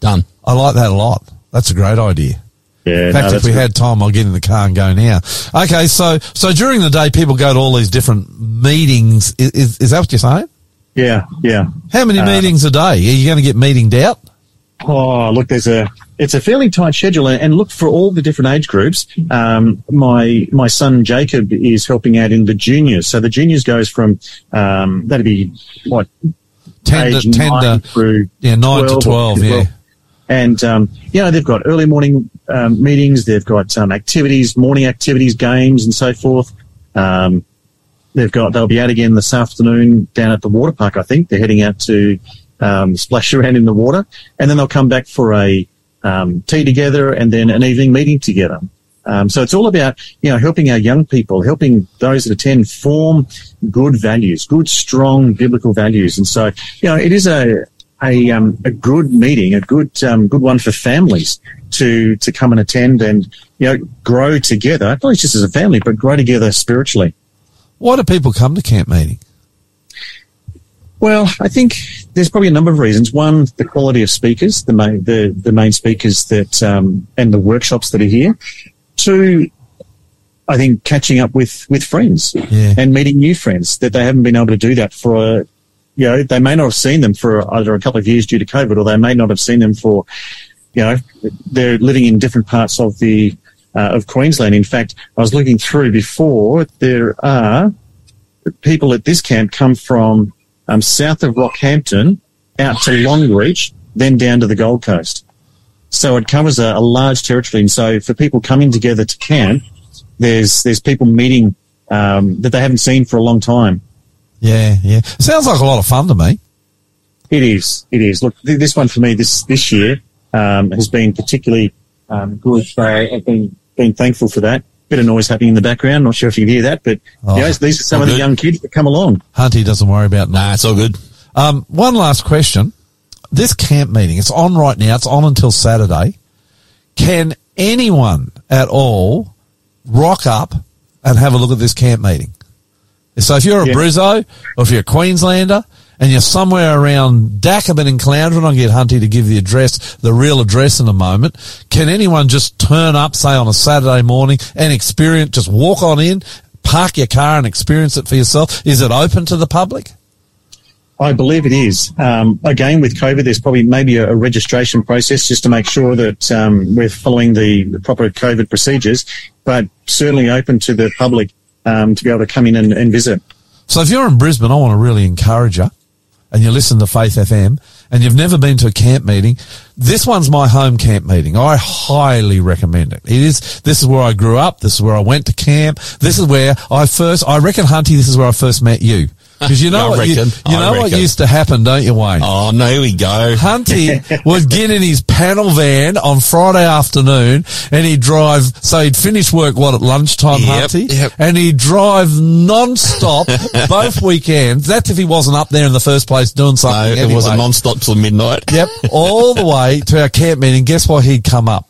Done. I like that a lot. That's a great idea. Yeah, In fact, no, if we good. had time, I'll get in the car and go now. Okay, so so during the day, people go to all these different meetings. Is, is, is that what you're saying? yeah, yeah. How many Uh, meetings a day? Are you going to get meetinged out? Oh, look, there's a it's a fairly tight schedule, and look for all the different age groups. Um, my my son Jacob is helping out in the juniors, so the juniors goes from um, that'd be what Ten to, 10 nine to, through yeah, 9 to 12 or 12, yeah. And, um, you know, they've got early morning um, meetings, they've got um, activities, morning activities, games, and so forth. Um, they've got, they'll be out again this afternoon down at the water park, I think. They're heading out to um, splash around in the water. And then they'll come back for a um, tea together and then an evening meeting together. So it's all about, you know, helping our young people, helping those that attend form good values, good, strong biblical values. And so, you know, it is a, a, um, a good meeting, a good, um, good one for families to, to come and attend and, you know, grow together, not just as a family, but grow together spiritually. Why do people come to camp meeting? Well, I think there's probably a number of reasons. One, the quality of speakers, the main, the, the main speakers that, um, and the workshops that are here. Two, I think catching up with, with friends Yeah. and meeting new friends that they haven't been able to do that for, a, you know, they may not have seen them for either a couple of years due to COVID or they may not have seen them for, you know, they're living in different parts of the, uh, of Queensland. In fact, I was looking through before, there are people at this camp come from um, south of Rockhampton out to Longreach, then down to the Gold Coast. So it covers a, a large territory. And so for people coming together to camp, there's there's people meeting um, that they haven't seen for a long time. Yeah, yeah. Sounds like a lot of fun to me. It is. It is. Look, th- this one for me this this year um, has been particularly um, good. So I've been been thankful for that. Bit of noise happening in the background. Not sure if you can hear that, but Oh. yes, these are some All of the young kids that come along. Hunty doesn't worry about Nah, it's all good. Um, one last question. This camp meeting, it's on right now. It's on until Saturday. Can anyone at all rock up and have a look at this camp meeting? So if you're a Yeah. Brizzo or if you're a Queenslander and you're somewhere around Dakabin and Cloundron, I'll get Hunty to give the address, the real address in a moment. Can anyone just turn up, say on a Saturday morning and experience, just walk on in, park your car and experience it for yourself? Is it open to the public? I believe it is. Um, again, with COVID, there's probably maybe a, a registration process just to make sure that um, we're following the, the proper COVID procedures, but certainly open to the public um, to be able to come in and, and visit. So if you're in Brisbane, I want to really encourage you and you listen to Faith FM and you've never been to a camp meeting, this one's my home camp meeting. I highly recommend it. It is, this is where I grew up. This is where I went to camp. This is where I first, I reckon Hunty, this is where I first met you. Because you know what, you, reckon. you I know what used to happen, don't you, Wayne? Oh, no, here we go. Hunty would get in his panel van on Friday afternoon and he'd drive, so he'd finish work, what, at lunchtime, Yep, Hunty? yep. And he'd drive non-stop both weekends. That's if he wasn't up there in the first place doing something. No, it was a non-stop till midnight Yep, all the way to our camp meeting. Guess what he'd come up?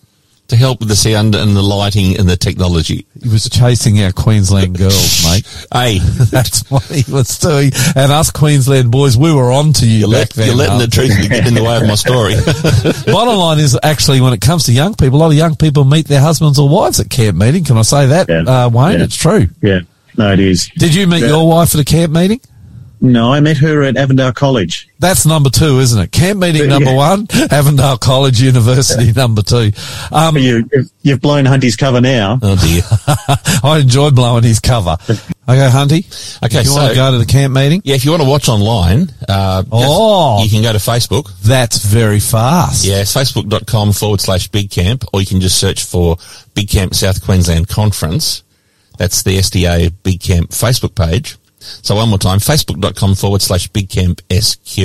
To help with the sound and the lighting and the technology. He was chasing our Queensland girls, mate. Hey, That's what he was doing. And us Queensland boys, we were on to you you're, back let, then. you're letting the truth get in the way of my story. Bottom line is actually when it comes to young people, a lot of young people meet their husbands or wives at camp meeting. Can I say that, Yeah. uh, Wayne? Yeah. It's true. Yeah, no, it is. Did you meet Yeah. your wife at a camp meeting? No, I met her at Avondale College. That's number two, isn't it? Camp meeting Yeah. number one, Avondale College University number two. Um, You, you've blown Hunty's cover now. oh dear. I enjoy blowing his cover. Okay, Hunty. Okay, if you so- want to go to the camp meeting, Yeah, if you want to watch online, uh, Oh. you can go to Facebook. that's very fast. Yeah, it's facebook.com forward slash big camp, or you can just search for Big Camp South Queensland Conference. That's the SDA Big Camp Facebook page. So one more time, facebook.com forward slash big camp SQ.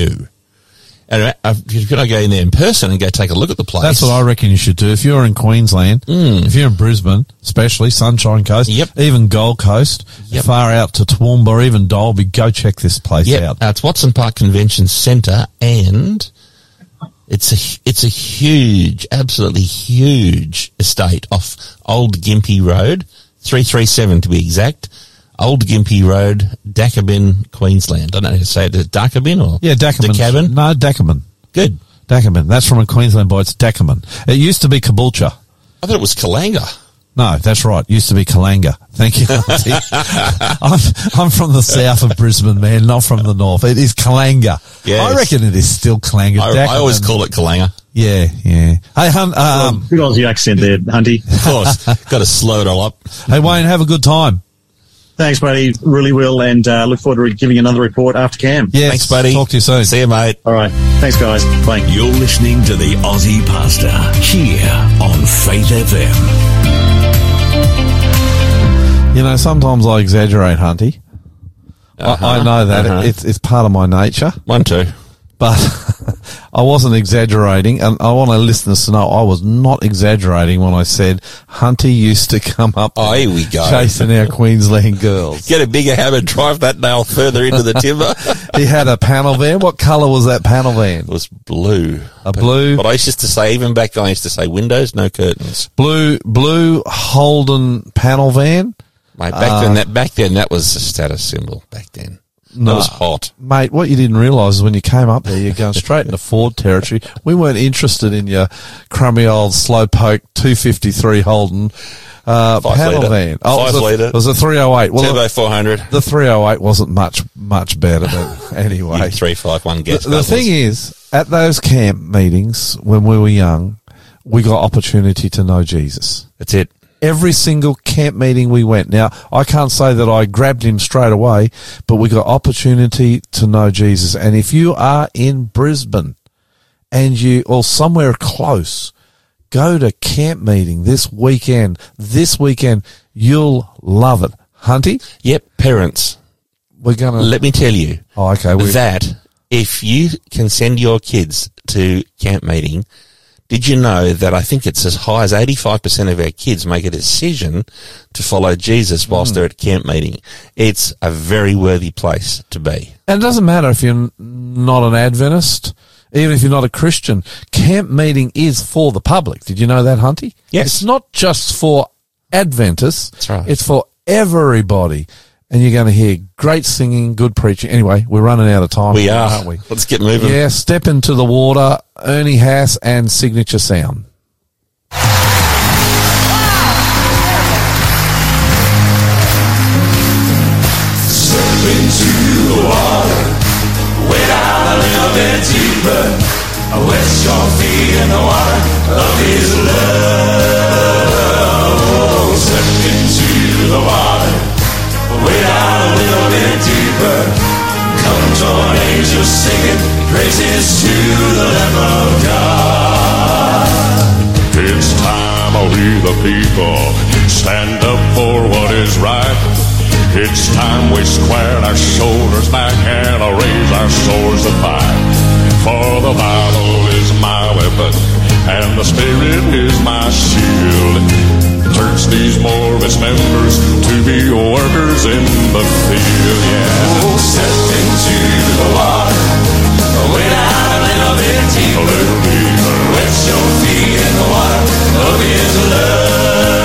And uh, you've got go in there in person and go take a look at the place. That's what I reckon you should do. If you're in Queensland, if you're in Brisbane, especially Sunshine Coast, Yep. even Gold Coast, Yep. far out to Toowoomba, even Dalby, go check this place Yeah, out. uh, it's Watson Park Convention Centre, and it's a it's a huge, absolutely huge estate off Old Gympie Road, three three seven to be exact. Old Gympie Road, Dakabin, Queensland. I don't know how to say it. Is it Dakabin or Yeah, Dackerman. Dakabin? No, Dackerman. Good. Dackerman. That's from a Queensland boy. It's Dackerman. It used to be Caboolture. I thought it was Kallangur. No, that's right. Used to be Kallangur. Thank you. Auntie. I'm, I'm from the south of Brisbane, man, not from the north. It is Kallangur. Yes. I reckon it is still Kallangur. I, I always call it Kallangur. Yeah, yeah. Hey, hun, um, Good Aussie accent there, Hunty. Of course, got to slow it all up. hey, Wayne, have a good time. Thanks, buddy. Really will, and uh, look forward to giving another report after Cam. Yes. Thanks, buddy. Talk to you soon. See you, mate. All right. Thanks, guys. Bye. You're listening to the Aussie Pastor here on Faith FM. You know, sometimes I exaggerate, Hunty. Uh-huh, I, I know that uh-huh. it's it's part of my nature, One, two. But I wasn't exaggerating, and I want our listeners to know I was not exaggerating when I said Hunty used to come up Oh, here we go. chasing our Queensland girls. Get a bigger hammer, drive that nail further into the timber. He had a panel van. What colour was that panel van? It was blue. A blue, But I used to say, even back then, I used to say windows, no curtains. blue, blue Holden panel van. Mate, back then, uh, that back then, that was a status symbol. Back then, No. that was hot. Mate, what you didn't realise is when you came up there, you're going straight into Ford territory. We weren't interested in your crummy old slowpoke 253 Holden uh, Five panel litre. van. Five it was a, litre. It was a 308. Well, Turbo 400, the 308 wasn't much much better, but anyway. three five one The, gas. the thing is, at those camp meetings when we were young, we got opportunity to know Jesus. that's it. Every single camp meeting we went. Now, I can't say that I grabbed him straight away, but we got opportunity to know Jesus. And if you are in Brisbane and you, or somewhere close, go to camp meeting this weekend. This weekend, you'll love it. Hunty, Yep, parents. we're gonna. Let me tell you oh, okay. That if you can send your kids to camp meeting, did you know that I think it's as high as 85% of our kids make a decision to follow Jesus whilst Hmm. they're at camp meeting? It's a very worthy place to be. And it doesn't matter if you're not an Adventist, even if you're not a Christian. Camp meeting is for the public. Did you know that, Hunty? Yes. It's not just for Adventists. Right. It's for everybody. And you're going to hear great singing, good preaching. Anyway, we're running out of time. We here, are. aren't we? Let's get moving. Yeah, step into the water. Ernie Haase and signature sound. Step into the water, wade out a little bit deeper. I Wet your feet in the water of His love. Oh, step into the water, wade out a little bit deeper. Come join angels singing praises to the Lamb of God. It's time we the people stand up for what is right. It's time we square our shoulders back and raise our swords to fight. For the Bible is my weapon and the Spirit is my shield. Turns these Morris members to be workers in the field. Yeah. Oh, step into the water, wade out a little bit A little deeper. Wet your feet in the water of His love.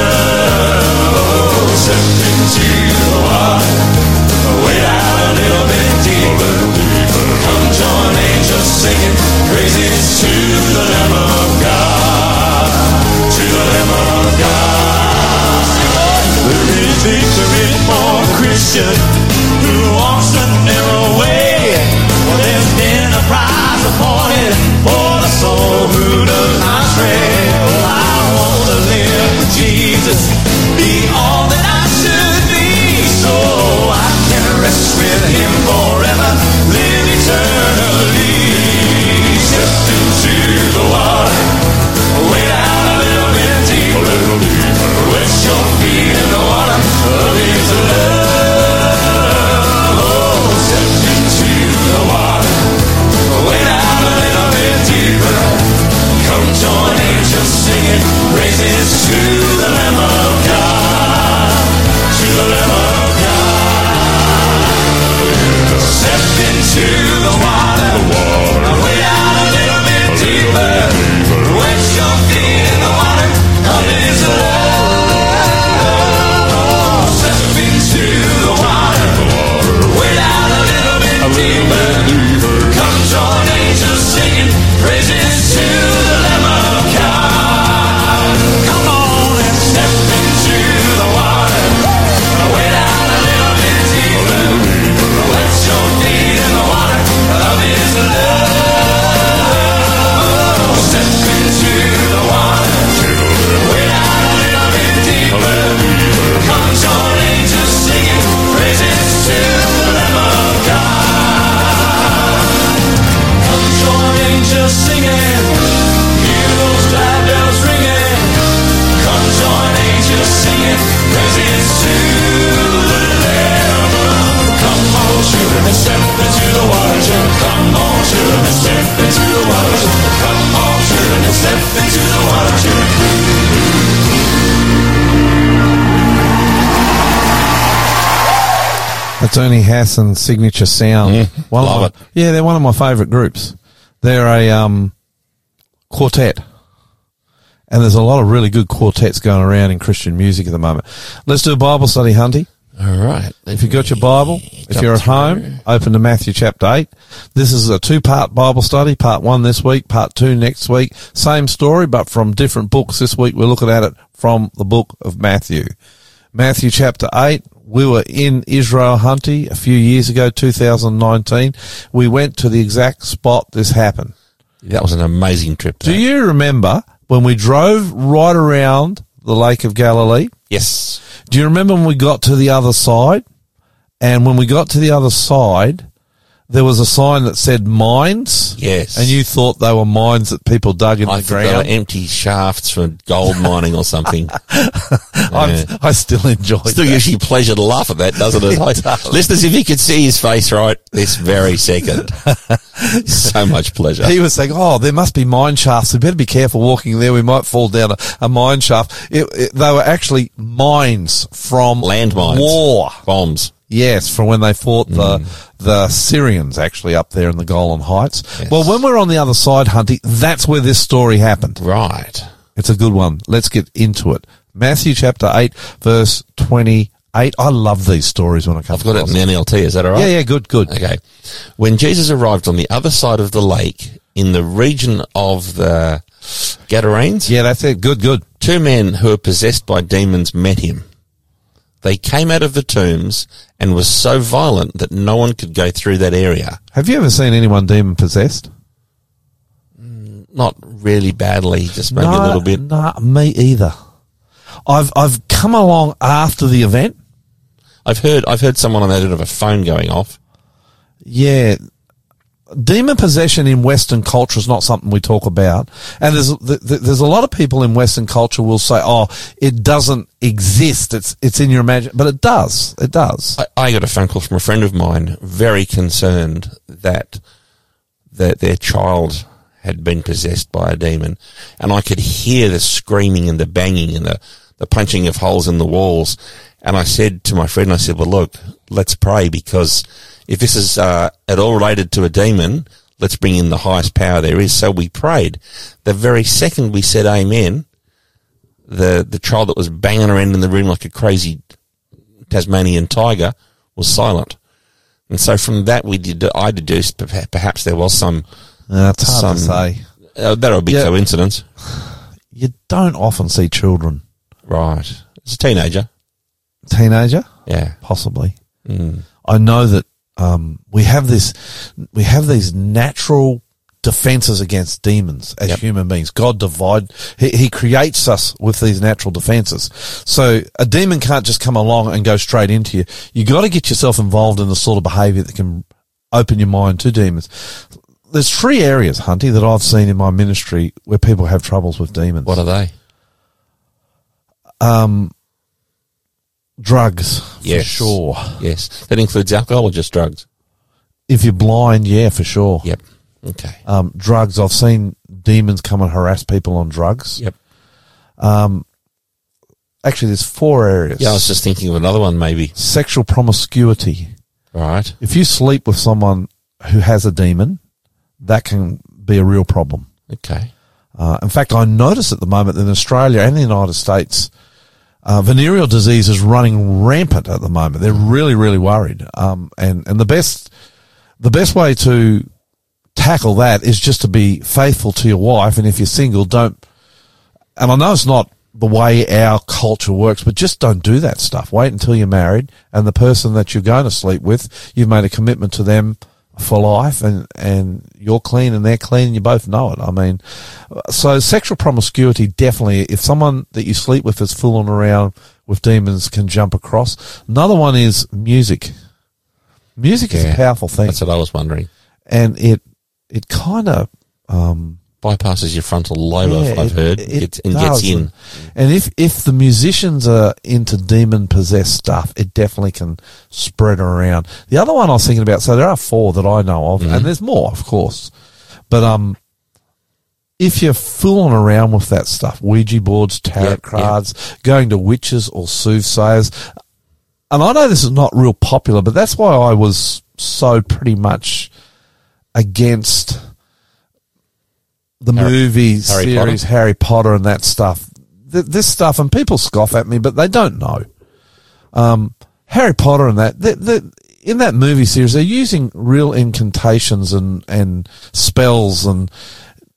Oh, step into the water, wade out a little bit deeper. Come join angels singing praises to the Lamb of God, to the Lamb of God. Victory for the Christian who walks the narrow way. Well, there's been a prize appointed for the soul who does not stray. Well, I want to live with Jesus, be all that I should be, so I can rest with Him forever, live eternally. Step into the water, wade out a little bit deeper, a little deeper. Oh, into the water, to the Lamb of God, to the Lamb of God. Step into the water, wade out a little bit deeper. That's Ernie Haase and signature sound. One love of my, Yeah, they're one of my favourite groups. They're a um, quartet. And there's a lot of really good quartets going around in Christian music at the moment. Let's do a Bible study, Hunty. All right. If you've got your Bible, if you're at home, open to Matthew chapter 8. This is a two part Bible study. Part one this week, part two next week. Same story, but from different books. This week we're looking at it from the book of Matthew. Matthew chapter 8. We were in Israel Hunty a few years ago, 2019. We went to the exact spot this happened. That was an amazing trip. Do you remember when we drove right around the Lake of Galilee? Yes. Do you remember when we got to the other side? And when we got to the other side, there was a sign that said mines. Yes. And you thought they were mines that people dug in I the think they were ground. empty shafts for gold mining or something. I'm- I still enjoy it. Still that. gives you pleasure to laugh at that, doesn't it? It I- does. Listeners, if you could see his face right this very second, so much pleasure. He was saying, "Oh, there must be mine shafts. We better be careful walking there. We might fall down a, a mine shaft." It, it, they were actually mines from Landmines. war. Bombs. Yes, from when they fought the mm. the Syrians actually up there in the Golan Heights. Yes. Well, when we're on the other side, Hunty, that's where this story happened. Right. It's a good one. Let's get into it. Matthew chapter eight, verse twenty-eight. I love these stories when I come. I've got it in the NLT. Is that all right? Yeah, yeah, good, good. Okay. When Jesus arrived on the other side of the lake in the region of the Gadarenes, Yeah, that's it. Good, good. two men who were possessed by demons met him. They came out of the tombs and were so violent that no one could go through that area. Have you ever seen anyone demon possessed? Not really badly, just maybe a little bit. No, me either. I've I've come along after the event. I've heard I've heard someone on that end of a phone going off. Yeah. Demon possession in Western culture is not something we talk about, and there's th- th- there's a lot of people in Western culture will say, "Oh, it doesn't exist. It's it's in your imagination," but it does. It does. I, I got a phone call from a friend of mine, very concerned that that their child had been possessed by a demon, and I could hear the screaming and the banging and the the punching of holes in the walls. And I said to my friend, I said, "Well, look, let's pray because if this is uh, at all related to a demon, let's bring in the highest power there is." So we prayed. The very second we said Amen, the the child that was banging around in the room like a crazy Tasmanian tiger was silent. And so from that, we did. I deduced perhaps there was some. Uh, it's hard to say. Uh, that would be Yeah. coincidence, You don't often see children, right? It's a teenager. teenager, Yeah. possibly. Mm. I know that um, we have this, we have these natural defenses against demons as Yep. human beings. God divide, he, he creates us with these natural defenses. So a demon can't just come along and go straight into you. You got to get yourself involved in the sort of behavior that can open your mind to demons. There's three areas, Hunty, that I've seen in my ministry where people have troubles with demons. What are they? Drugs, for Yes. sure. Yes, that includes alcohol or just drugs. If you're blind, yeah, for sure. Yep. Okay. um, drugs. I've seen demons come and harass people on drugs. Yep. Um, Actually, there's four areas. Yeah, I was just thinking of another one, maybe. Sexual promiscuity. Right. If you sleep with someone who has a demon, that can be a real problem. Okay. Uh, in fact, I notice at the moment that in Australia and the United States, uh, venereal disease is running rampant at the moment. They're really, really worried. Um, and, and the best, the best way to tackle that is just to be faithful to your wife. And if you're single, don't, and I know it's not the way our culture works, but just don't do that stuff. Wait until you're married and the person that you're going to sleep with, you've made a commitment to them for life and, and you're clean and they're clean and you both know it. I mean, so sexual promiscuity definitely, if someone that you sleep with is fooling around with demons can jump across. Another one is music. Music is a powerful thing That's what I was wondering. and it, it kind of, um, Bypasses your frontal lobe, I've, I've it- heard, it gets, and gets in. And if if the musicians are into demon possessed stuff, it definitely can spread around. The other one I was thinking about, so there are four that I know of, Mm-hmm. and there's more, of course. But um, if you're fooling around with that stuff, Ouija boards, tarot Yep, yep. cards, going to witches or soothsayers, and I know this is not real popular, but that's why I was so pretty much against the Harry- movie Harry series Potter? Harry Potter and that stuff. Th- this stuff, and people scoff at me, but they don't know. Um, Harry Potter and that, the, the, in that movie series, they're using real incantations and, and spells, and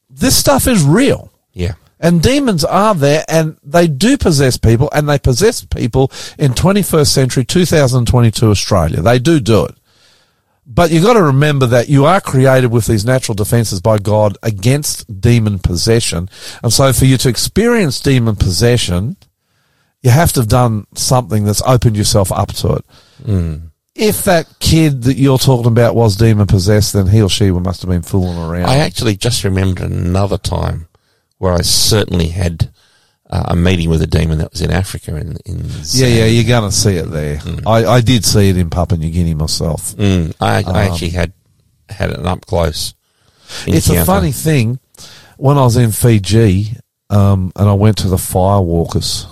this stuff is real. Yeah. And demons are there and they do possess people and they possess people in 21st century 2022 Australia. They do do it. But you've got to remember that you are created with these natural defenses by God against demon possession. And so for you to experience demon possession, you have to have done something that's opened yourself up to it. Hmm. If that kid that you're talking about was demon possessed, then he or she must have been fooling around. I actually just remembered another time where I certainly had uh, a meeting with a demon that was in Africa. In, in yeah, yeah, you're going to see it there. I, I did see it in Papua New Guinea myself. Mm, I, I actually had had it up close. It's a funny thing. When I was in Fiji, um, and I went to the firewalkers,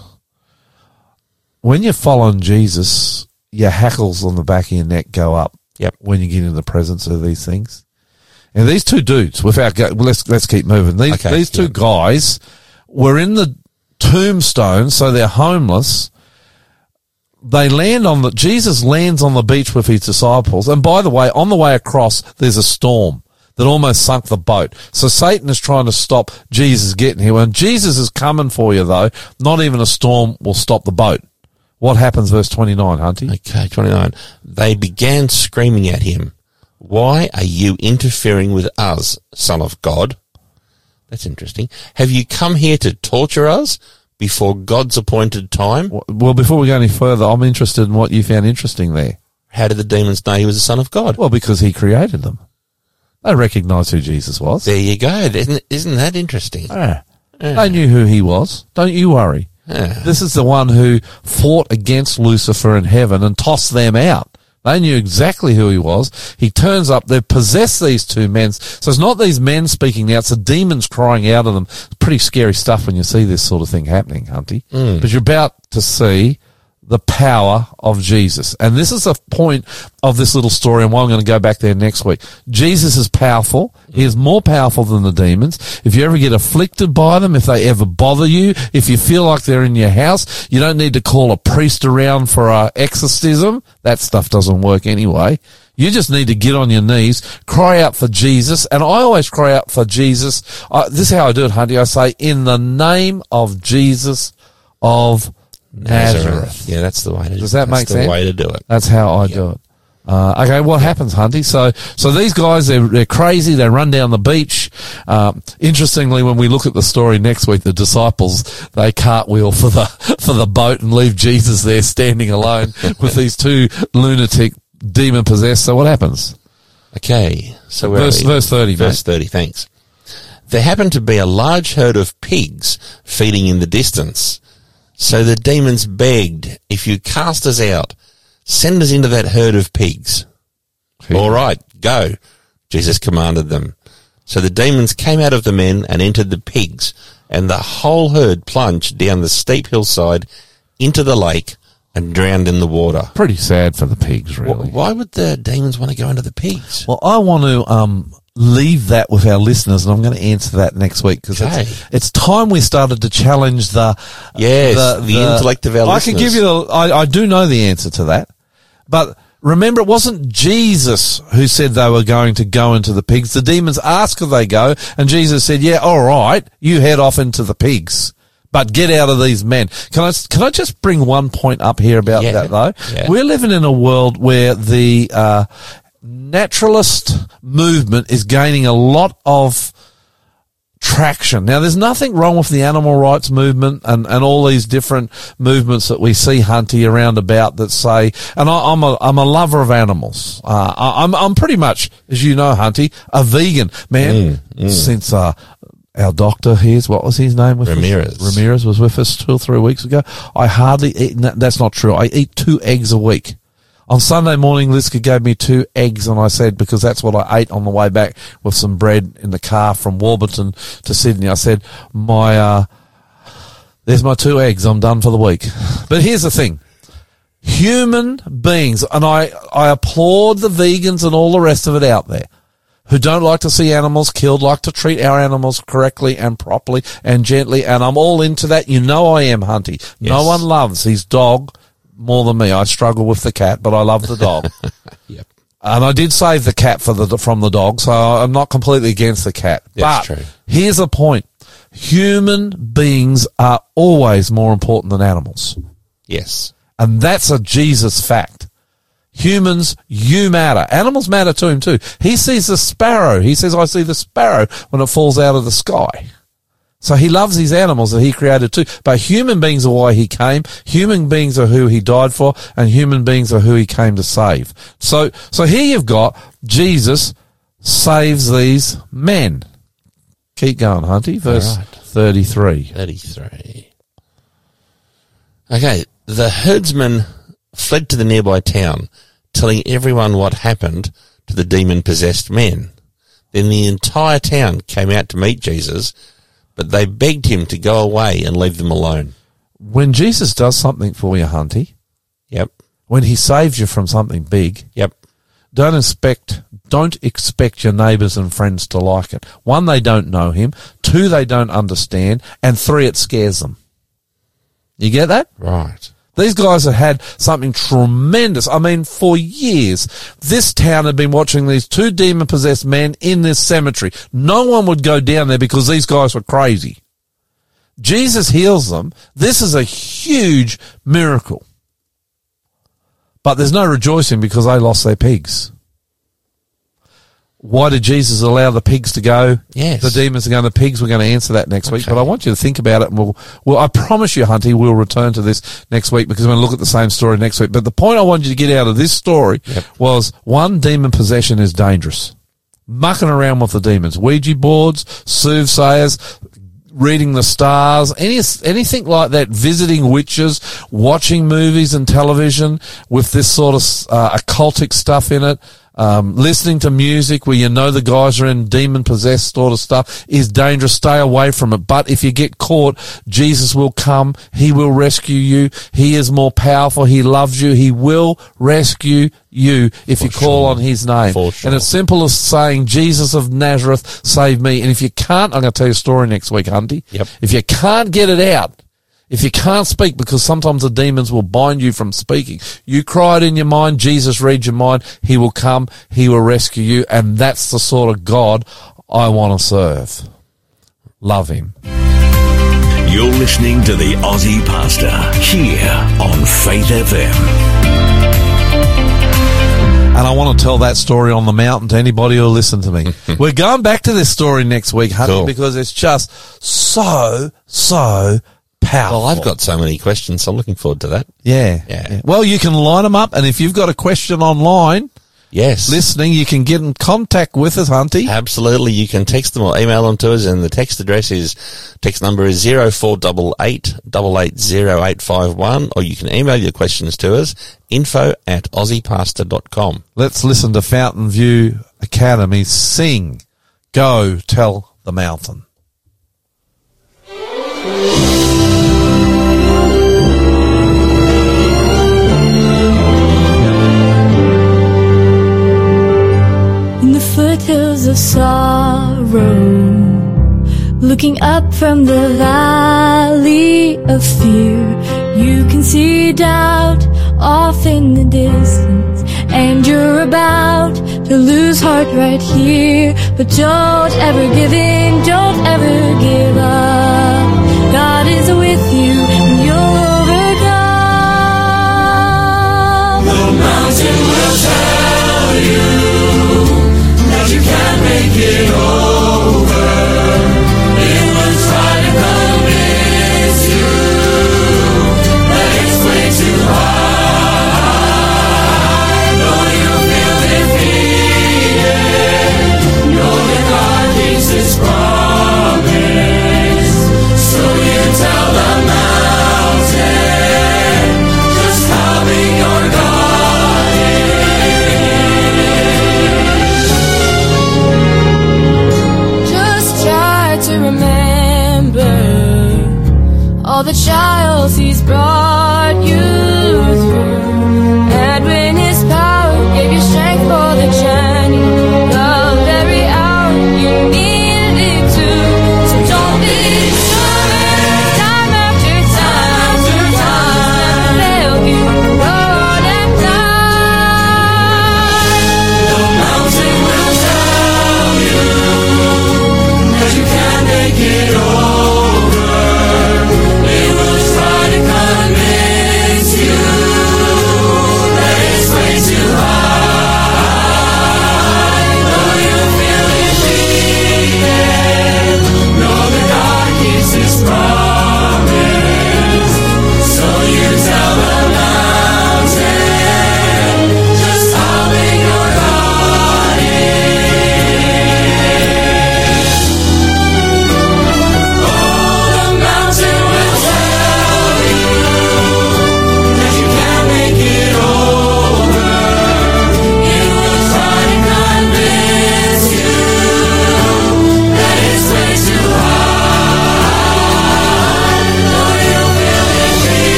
when you're following Jesus, your hackles on the back of your neck go up. Yep. When you get in the presence of these things, and these two dudes, without go, well, let's let's keep moving. These Okay, these two yeah. guys were in the tombstone, so they're homeless. They land on the Jesus lands on the beach with his disciples, and by the way, on the way across, there's a storm that almost sunk the boat. So Satan is trying to stop Jesus getting here. When Jesus is coming for you, though, not even a storm will stop the boat. What happens, verse twenty nine, Hunty? Okay, 29. They began screaming at him, Why are you interfering with us, Son of God? That's interesting. Have you come here to torture us before God's appointed time? Well, before we go any further, I'm interested in what you found interesting there. How did the demons know he was the Son of God? Well, because he created them. They recognised who Jesus was. There you go. Isn't, isn't that interesting? Ah. They knew who he was. Don't you worry. This is the one who fought against Lucifer in heaven and tossed them out. They knew exactly who he was. He turns up. They've possessed these two men. So it's not these men speaking now. It's the demons crying out of them. It's pretty scary stuff when you see this sort of thing happening, Hunty. Hmm. But you're about to see the power of Jesus. And this is a point of this little story and why I'm going to go back there next week. Jesus is powerful. He is more powerful than the demons. If you ever get afflicted by them, if they ever bother you, if you feel like they're in your house, you don't need to call a priest around for a exorcism. That stuff doesn't work anyway. You just need to get on your knees, cry out for Jesus. And I always cry out for Jesus. Uh, this is how I do it, Hunty. I say, in the name of Jesus of Nazareth. Yeah, that's the way to Does that that's make the sense? way to do it. That's how I do it. Uh, okay, what happens, Hunty? So, so these guys, they're, they're crazy. They run down the beach. Um, interestingly, when we look at the story next week, the disciples, they cartwheel for the, for the boat and leave Jesus there standing alone with these two lunatic demon possessed. So what happens? Okay, so Verse- verse 30, Verse thirty. Thanks. There happened to be a large herd of pigs feeding in the distance. So the demons begged, "If you cast us out, send us into that herd of pigs." All right, go. Jesus commanded them. So the demons came out of the men and entered the pigs, and the whole herd plunged down the steep hillside into the lake and drowned in the water. Pretty sad for the pigs, Wh- really. Why would the demons want to go into the pigs? Well, I want to um, leave that with our listeners, and I'm going to answer that next week because Okay. it's, it's time we started to challenge the Yes, the intellect of our I can give you the. I, I do know the answer to that, but remember, it wasn't Jesus who said they were going to go into the pigs. The demons asked if they go, and Jesus said, "Yeah, all right, you head off into the pigs." But get out of these men. Can I, can I just bring one point up here about Yeah. that though? Yeah. We're living in a world where the, uh, naturalist movement is gaining a lot of traction. Now, there's nothing wrong with the animal rights movement and, and all these different movements that we see, Hunty, around about that say, and I, I'm a, I'm a lover of animals. Uh, I, I'm, I'm pretty much, as you know, Hunty, a vegan. Man, since, uh, our doctor here's what was his name? With us? Ramirez. Ramirez was with us two or three weeks ago. I hardly eat. That's not true. I eat two eggs a week. On Sunday morning, Liska gave me two eggs, and I said because that's what I ate on the way back with some bread in the car from Warburton to Sydney. I said my uh, there's my two eggs. I'm done for the week. But here's the thing. Human beings, and I, I applaud the vegans and all the rest of it out there who don't like to see animals killed, like to treat our animals correctly and properly and gently. And I'm all into that. You know I am, Hunty. No one loves his dog more than me. I struggle with the cat, but I love the dog. Yep. And I did save the cat for the from the dog, so I'm not completely against the cat. That's but true. here's the point: human beings are always more important than animals, Yes. and that's a Jesus fact. Humans, you matter. Animals matter to him too. He sees the sparrow. He says, "I see the sparrow when it falls out of the sky." So he loves these animals that he created too. But human beings are why he came. Human beings are who he died for and human beings are who he came to save. So, so here you've got Jesus saves these men. Keep going, Hunty. Verse right. 33. 33. Okay, the herdsman fled to the nearby town, telling everyone what happened to the demon possessed men. Then the entire town came out to meet Jesus, but they begged him to go away and leave them alone. When Jesus does something for you, Hunty, Yep, when he saves you from something big, yep, don't expect don't expect your neighbours and friends to like it. One, they don't know him. Two, they don't understand. And three, it scares them. You get that? right. These guys have had something tremendous. I mean, for years, this town had been watching these two demon possessed men in this cemetery. No one would go down there because these guys were crazy. Jesus heals them. This is a huge miracle. But there's no rejoicing because they lost their pigs. Why did Jesus allow the pigs to go? Yes. The demons are going, the pigs, we're going to answer that next week. But I want you to think about it and we'll, well, I promise you, Hunty, we'll return to this next week because we're going to look at the same story next week. But the point I wanted you to get out of this story was one, demon possession is dangerous. Mucking around with the demons, Ouija boards, soothsayers, reading the stars, any, anything like that, visiting witches, watching movies and television with this sort of uh, occultic stuff in it, um, listening to music where you know the guys are in demon possessed sort of stuff is dangerous. Stay away from it. But if you get caught, Jesus will come. He will rescue you. He is more powerful. He loves you. He will rescue you if you call sure. on his name. For sure. And it's simple as saying, Jesus of Nazareth, save me. And if you can't, I'm going to tell you a story next week, Hunty. Yep. If you can't get it out, if you can't speak, because sometimes the demons will bind you from speaking, you cry it in your mind, Jesus reads your mind, he will come, he will rescue you, and that's the sort of God I want to serve. Love him. You're listening to the Aussie Pastor here on Faith FM. And I want to tell that story on the mountain to anybody who'll listen to me. We're going back to this story next week, Hunter, Cool. because it's just so, so powerful. Well, I've got so many questions, so I'm looking forward to that. Yeah. Yeah. Well, you can line them up, and if you've got a question online Yes. listening, you can get in contact with us, Hunty. Absolutely. You can text them or email them to us and the text address is, text number is 0488 880851 or you can email your questions to us, info at aussiepastor.com. Let's listen to Fountainview Academy sing, Go Tell the Mountain. Foothills of sorrow, looking up from the valley of fear, you can see doubt off in the distance, and you're about to lose heart right here. But don't ever give in, don't ever give up. God is with you, make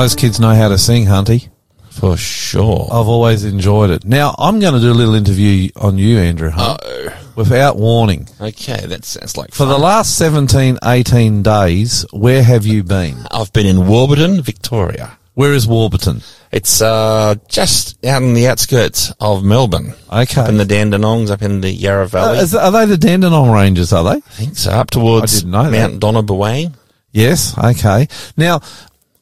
Those kids know how to sing, Hunty. For sure. I've always enjoyed it. Now, I'm going to do a little interview on you, Andrew Hunt, without warning. Okay, that sounds like For fun. the last 17, 18 days, where have you been? I've been in Warburton, Victoria. Where is Warburton? It's uh, just out in the outskirts of Melbourne. Okay. Up in the Dandenongs, up in the Yarra Uh, Valley. is- are they the Dandenong Rangers, are they? I think so. Up towards I didn't know. Mount Donna Buang. Yes, okay. Now,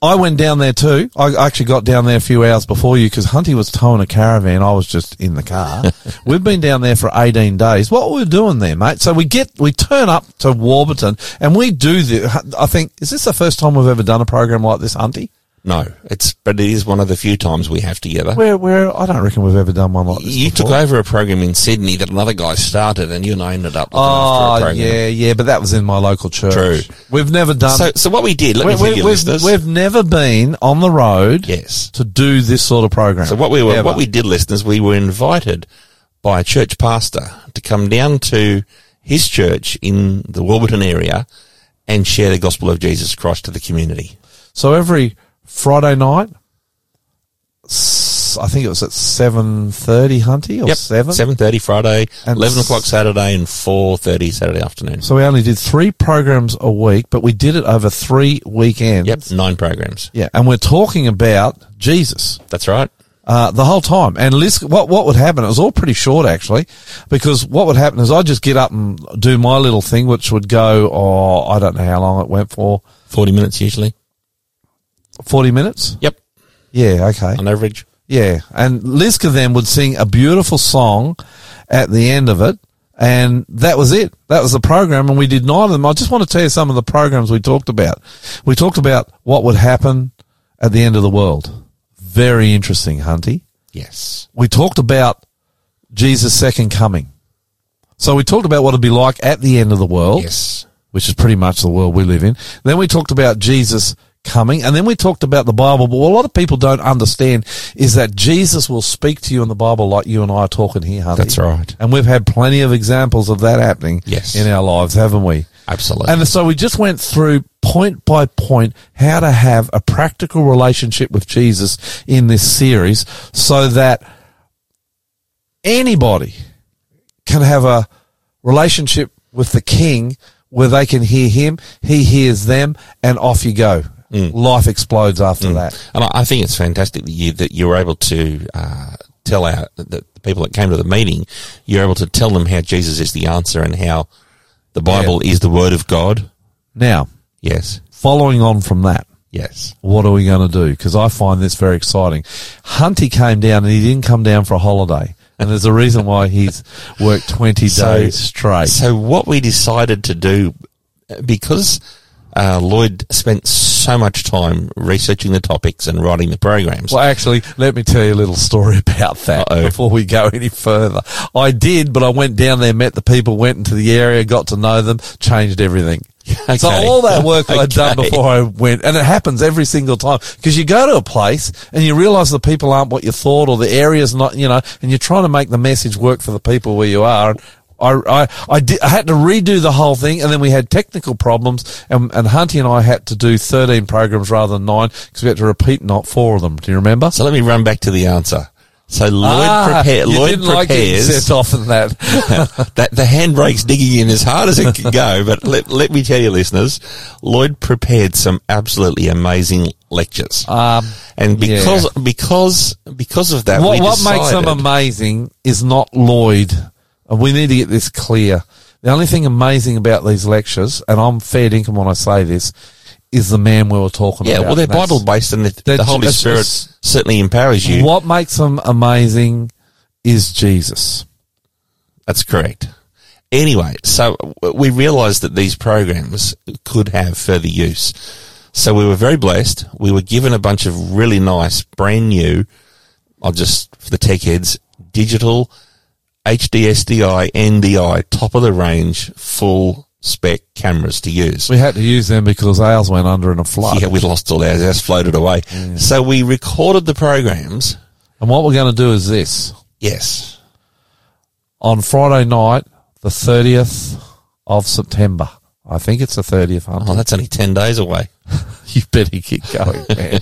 I went down there too. I actually got down there a few hours before you because Hunty was towing a caravan. I was just in the car. We've been down there for 18 days. What were we doing there, mate? So we get, we turn up to Warburton and we do the, I think, is this the first time we've ever done a program like this, Hunty? No, it's but it is one of the few times we have together. Where, where, I don't reckon we've ever done one like this. you took over a program in Sydney that another guy started, and you and I ended up looking after a Oh, yeah, yeah, but that was in my local church. True. We've never done, So, so what we did, let we, me tell you, we've, listeners. we've never been on the road yes. to do this sort of program. So what we were, Ever. what we did, listeners, we were invited by a church pastor to come down to his church in the Warburton area and share the gospel of Jesus Christ to the community. So every Friday night, I think it was at seven thirty, Hunty, or Yep, seven. seven thirty Friday, And eleven o'clock Saturday, and four thirty Saturday afternoon. So we only did three programs a week, but we did it over three weekends. Yep, nine programs. Yeah, and we're talking about Jesus. That's right. Uh, the whole time. And Liz, what, what would happen, it was all pretty short actually, because what would happen is I'd just get up and do my little thing, which would go, oh, I don't know how long it went for, Forty minutes usually. 40 minutes? Yep, Yeah, okay. on average. Yeah, and Liska then would sing a beautiful song at the end of it, and that was it. That was the program, and we did nine of them. I just want to tell you some of the programs we talked about. We talked about what would happen at the end of the world. Very interesting, Hunty. Yes. We talked about Jesus' second coming. So we talked about what it'd be like at the end of the world Yes. which is pretty much the world we live in. Then we talked about Jesus coming, and then we talked about the Bible. But what a lot of people don't understand is that Jesus will speak to you in the Bible like you and I are talking here, Hunty. That's right. And we've had plenty of examples of that happening Yes. in our lives, haven't we? Absolutely. And so we just went through point by point how to have a practical relationship with Jesus in this series so that anybody can have a relationship with the king where they can hear him, he hears them, and off you go. Life explodes after that. And I, think it's fantastic that you that you were able to uh, tell our that the people that came to the meeting, you're able to tell them how Jesus is the answer and how the Bible is the Word of God. Now, Yes, following on from that, yes, what are we going to do? Because I find this very exciting. Hunty came down and he didn't come down for a holiday. And there's a reason why he's worked 20 So- days straight. So what we decided to do, because uh, Lloyd spent so much time researching the topics and writing the programs. Well, actually, let me tell you a little story about that Uh-oh. before we go any further. I did, but I went down there, met the people, went into the area, got to know them, changed everything. So all that work that I'd done before I went, and it happens every single time because you go to a place and you realize the people aren't what you thought or the area's not, you know, and you're trying to make the message work for the people where you are. And I, I, I, did, I had to redo the whole thing and then we had technical problems and, and Hunty and I had to do 13 programs rather than nine because we had to repeat not four of them. Do you remember? So let me run back to the answer. So Lloyd, Ah, prepare, Lloyd like prepares. off in that. that the handbrake's digging in as hard as it can go. But let, let me tell you, listeners, Lloyd prepared some absolutely amazing lectures, Um, and because because because of that, what, what makes them amazing is not Lloyd. And we need to get this clear. The only thing amazing about these lectures, and I'm fair dinkum when I say this, is the man we were talking Yeah, about. Yeah, well, they're Bible based, and the, the Holy Spirit certainly empowers you. What makes them amazing is Jesus. That's correct. Anyway, so we realised that these programs could have further use. So we were very blessed. We were given a bunch of really nice, brand new, I'll just, for the tech heads, digital HDSDI, NDI, top of the range, full spec cameras to use. We had to use them because ours went under in a flood. Yeah, we lost all ours. Ours floated away. So we recorded the programs. And what we're going to do is this. Yes. On Friday night, the 30th of September. I think it's the 30th. Hunter. Oh, that's only 10 days away. You better get going, man.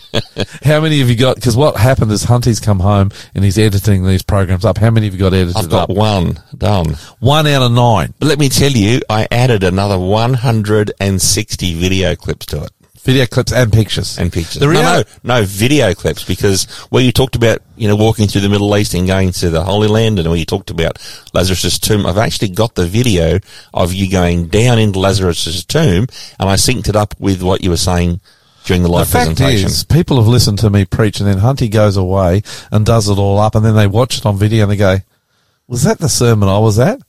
How many have you got? Because what happened is Hunty's come home and he's editing these programs up. How many have you got edited I've got up? one done. One out of nine. But let me tell you, I added another 160 video clips to it Video clips and pictures. and pictures. The no, no, reality- no, video clips because where you talked about, you know, walking through the Middle East and going to the Holy Land and where you talked about Lazarus's tomb, I've actually got the video of you going down into Lazarus's tomb and I synced it up with what you were saying during the live The fact presentation. is, people have listened to me preach, and then Hunty goes away and does it all up, and then they watch it on video and they go, "Was that the sermon I was at?"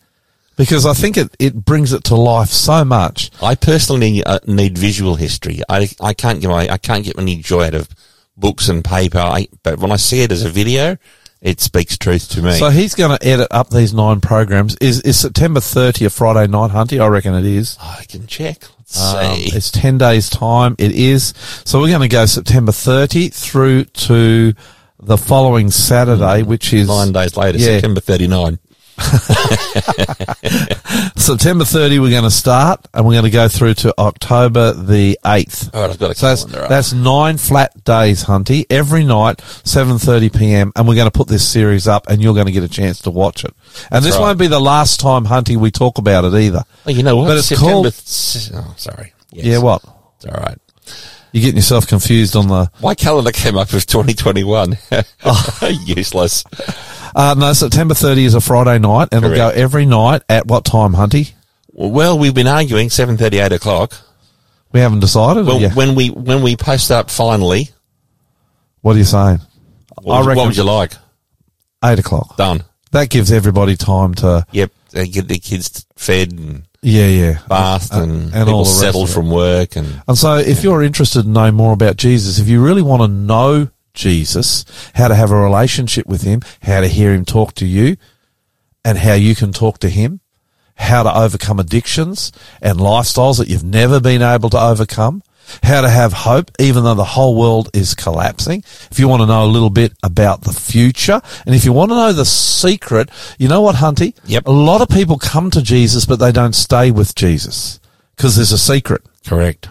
Because I think it, it brings it to life so much. I personally uh, need visual history. I, I can't get my, I can't get any joy out of books and paper. I, but when I see it as a video, it speaks truth to me. So he's going to edit up these nine programs. Is is September 30th Friday night, Hunty? I reckon it is. I can check. Let's Um, see. it's 10 days time. It is. So we're going to go September 30 through to the following Saturday, which is Nine days later, Yeah. September 39. September 30, we're going to start and we're going to go through to October the 8th. All right, I've got a So that's, up. that's nine flat days, Hunty, every night, 7.30 p.m. And we're going to put this series up and you're going to get a chance to watch it. And this right. won't be the last time, Hunty, we talk about it either. Oh, you know what? But it's September called- th- oh, sorry. Yes. Yeah, what? It's all right. You're getting yourself confused on the, My calendar came up with 2021. Oh. Useless. uh, no, September 30 is a Friday night and it'll go every night at what time, Hunty? Well, we've been arguing 7.30, 8 o'clock. We haven't decided. Well, when we, when we post up finally, what are you saying? what, I would- reckon- what would you like? Eight o'clock. Done. That gives everybody time to, Yep. They get their kids fed and yeah, yeah. bathed Uh, and, and people all the rest settled from work and And so, if you're interested to know more about Jesus, if you really want to know Jesus, how to have a relationship with him, how to hear him talk to you, and how you can talk to him, how to overcome addictions and lifestyles that you've never been able to overcome, how to have hope even though the whole world is collapsing. If you want to know a little bit about the future, and if you want to know the secret, you know what, Hunty? Yep. A lot of people come to Jesus, but they don't stay with Jesus because there's a secret. correct.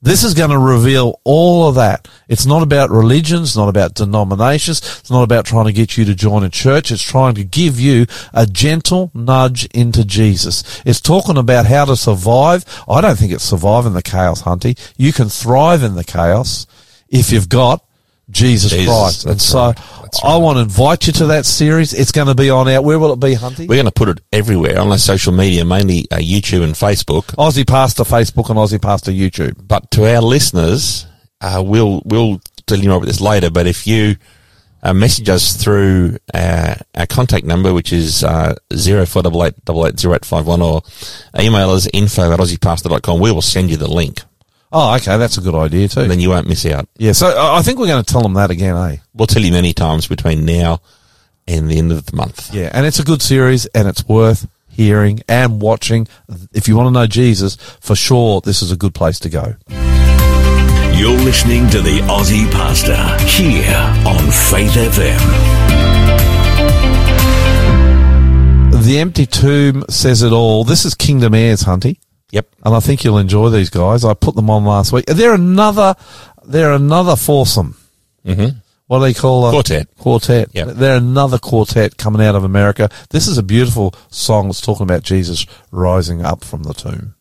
This is going to reveal all of that. It's not about religions, not about denominations. It's not about trying to get you to join a church. It's trying to give you a gentle nudge into Jesus. It's talking about how to survive. I don't think it's survive in the chaos, Hunty. You can thrive in the chaos if you've got Jesus, Jesus, Christ. And so right. That's I want to invite you to that series. It's going to be on out. Where will it be, Hunty? We're going to put it everywhere on our social media, mainly uh, YouTube and Facebook. Aussie Pastor Facebook and Aussie Pastor YouTube. But to our listeners, uh, we'll we'll tell you more about this later. But if you uh, message us through uh, our contact number, which is uh, zero four double eight double eight zero eight five one, or email us info at aussiepastor.com, we will send you the link, Oh, okay. That's a good idea too. and then you won't miss out. Yeah, so I I think we're going to tell them that again, eh? We'll tell you many times between now and the end of the month. Yeah, and it's a good series, and it's worth hearing and watching. If you want to know Jesus, for sure, this is a good place to go. You're listening to the Aussie Pastor here on Faith FM. The Empty Tomb says it all. This is Kingdom Heirs, Hunty, Yep. and I think you'll enjoy these guys. I put them on last week. They're another, they're another foursome. Mm-hmm. What do they call a Quartet. Quartet. Yep. They're another quartet coming out of America. This is a beautiful song It's talking about Jesus rising up from the tomb.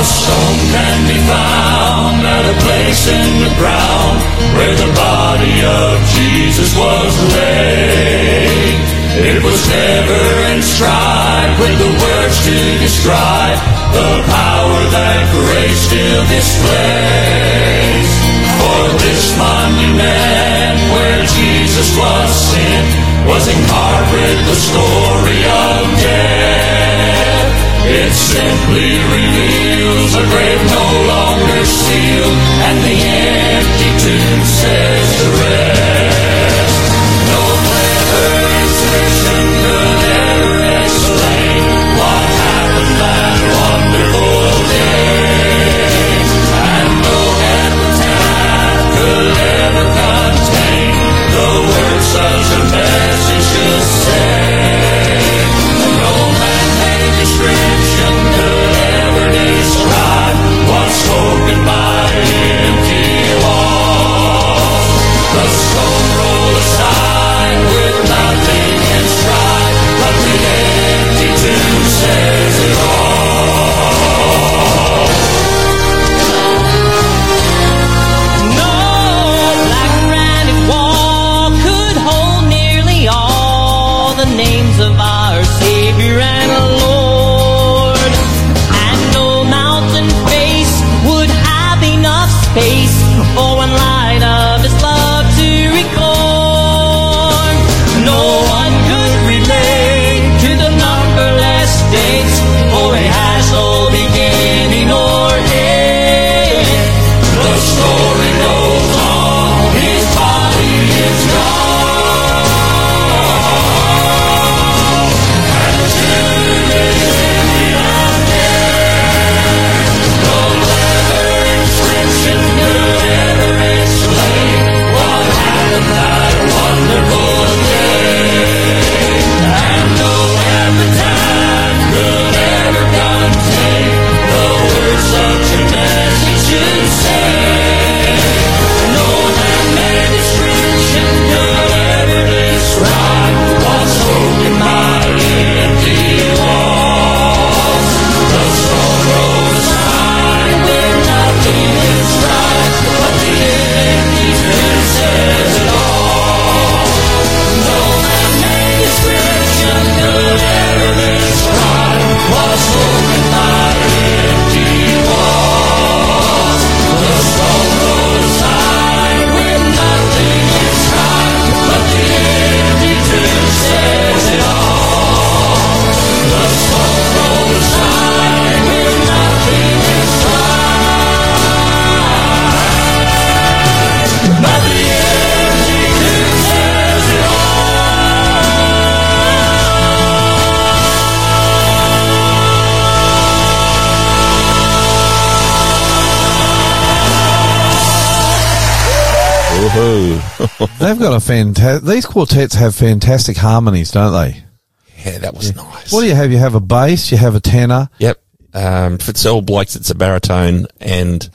A stone can be found at a place in the ground where the body of Jesus was laid. It was never inscribed with the words to describe the power that grace still displays. For this monument where Jesus was sent was carved with the story of death. It simply and the empty tomb got a fantastic. These quartets have fantastic harmonies, don't they? Yeah, that was nice. What do you have? You have a bass, you have a tenor. Yep. Um, if it's all Blakes, it's a baritone and,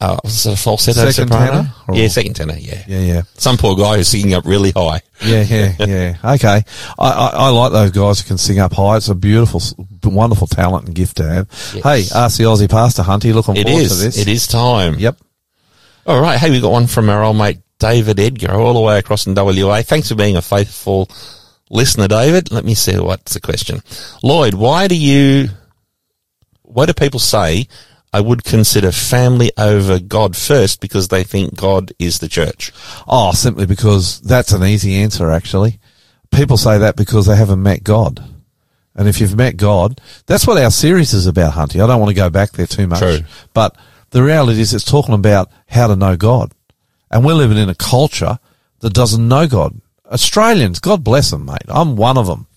uh, was it a falsetto Second soprano? tenor, or- Yeah, second tenor, yeah. Yeah, yeah, Some poor guy who's singing up really high. yeah, yeah, yeah. Okay, I, I, I like those guys who can sing up high. It's a beautiful, wonderful talent and gift to have. Yes. Hey, ask the Aussie Pastor Hunty. Looking It forward is. to this. It is time. Yep. All right. Hey, we got one from our old mate David Edgar, all the way across in WA. Thanks for being a faithful listener, David. Let me see what's the question. Lloyd, why do you, why do people say I would consider family over God first because they think God is the church? Oh, simply because that's an easy answer, actually. People say that because they haven't met God. And if you've met God, that's what our series is about, Hunty. I don't want to go back there too much. True. But the reality is it's talking about how to know God. And we're living in a culture that doesn't know God. Australians, God bless them, mate. I'm one of them.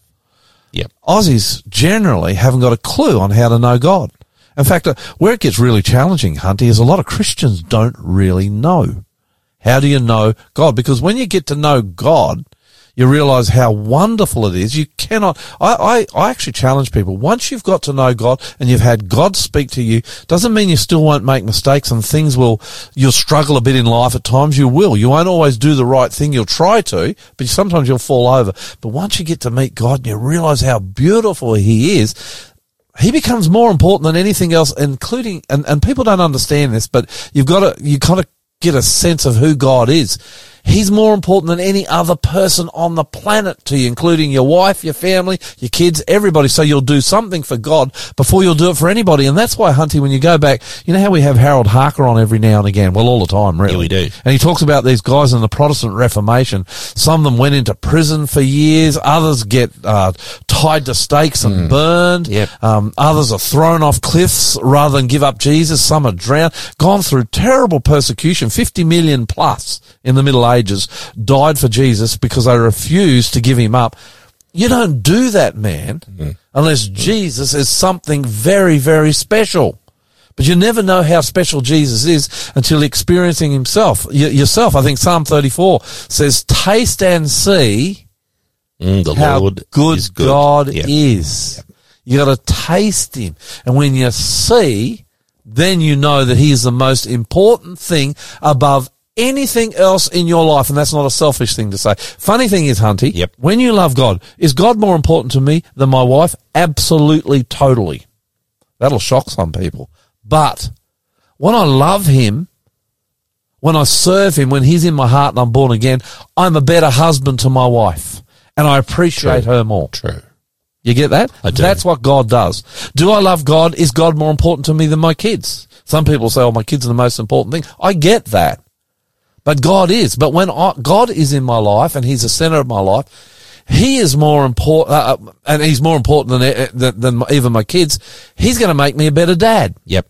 Yep. Aussies generally haven't got a clue on how to know God. In fact, uh, where it gets really challenging, Hunty, is a lot of Christians don't really know. How do you know God? Because when you get to know God, you realize how wonderful it is. You cannot, I, I, I actually challenge people. Once you've got to know God and you've had God speak to you, doesn't mean you still won't make mistakes and things will, you'll struggle a bit in life at times. You will. You won't always do the right thing. You'll try to, but sometimes you'll fall over. But once you get to meet God and you realize how beautiful He is, he becomes more important than anything else, including, and, and people don't understand this, but you've got to, you kind of get a sense of who God is. He's more important than any other person on the planet to you, including your wife, your family, your kids, everybody. So you'll do something for God before you'll do it for anybody. And that's why, Hunty, when you go back, you know how we have Harold Harker on every now and again? Well, all the time, really. Yeah, we do. And he talks about these guys in the Protestant Reformation. Some of them went into prison for years. Others get uh, tied to stakes and burned. Yep. Um, others are thrown off cliffs rather than give up Jesus. Some are drowned. Gone through terrible persecution. 50 million plus in the Middle Ages died for Jesus because they refused to give him up. You don't do that, man, unless Jesus is something very, very special. But you never know how special Jesus is until experiencing himself y- yourself. I think Psalm 34 says, taste and see Mm, the how Lord good, is good. God Yeah. is. You got to taste him. And when you see, then you know that he is the most important thing above anything else in your life. And that's not a selfish thing to say. Funny thing is, Hunty, Yep. when you love God, is God more important to me than my wife? Absolutely, totally. That'll shock some people. But when I love him, when I serve him, when he's in my heart and I'm born again, I'm a better husband to my wife and I appreciate her more. True. You get that? I do. That's what God does. Do I love God? Is God more important to me than my kids? Some people say, "Oh, my kids are the most important thing." I get that, but God is. But when I, God is in my life and He's the center of my life, He is more important, uh, uh, and He's more important than, eh, than than even my kids. He's going to make me a better dad. Yep.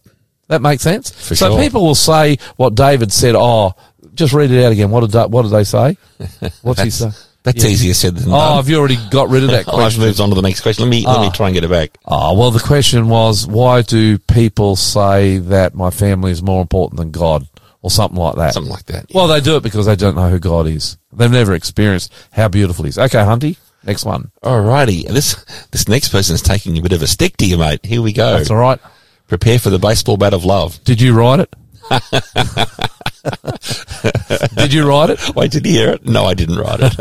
That makes sense. For so sure. people will say what David said. Oh, just read it out again. What did Da- what did they say? What's he say? That's Yeah. easier said than Oh, done. have you already got rid of that I've question? moved on to the next question. Let me let me ah. try and get it back. Oh, well, the question was, why do people say that my family is more important than God or something like that? Something like that. Well, they do it because they don't know who God is. They've never experienced how beautiful he is. Okay, Hunty, next one. Alrighty. This this next person is taking a bit of a stick to you, mate. Here we go. That's all right. Prepare for the baseball bat of love. Did you write it? Did you write it? Wait, did you hear it? No, I didn't write it.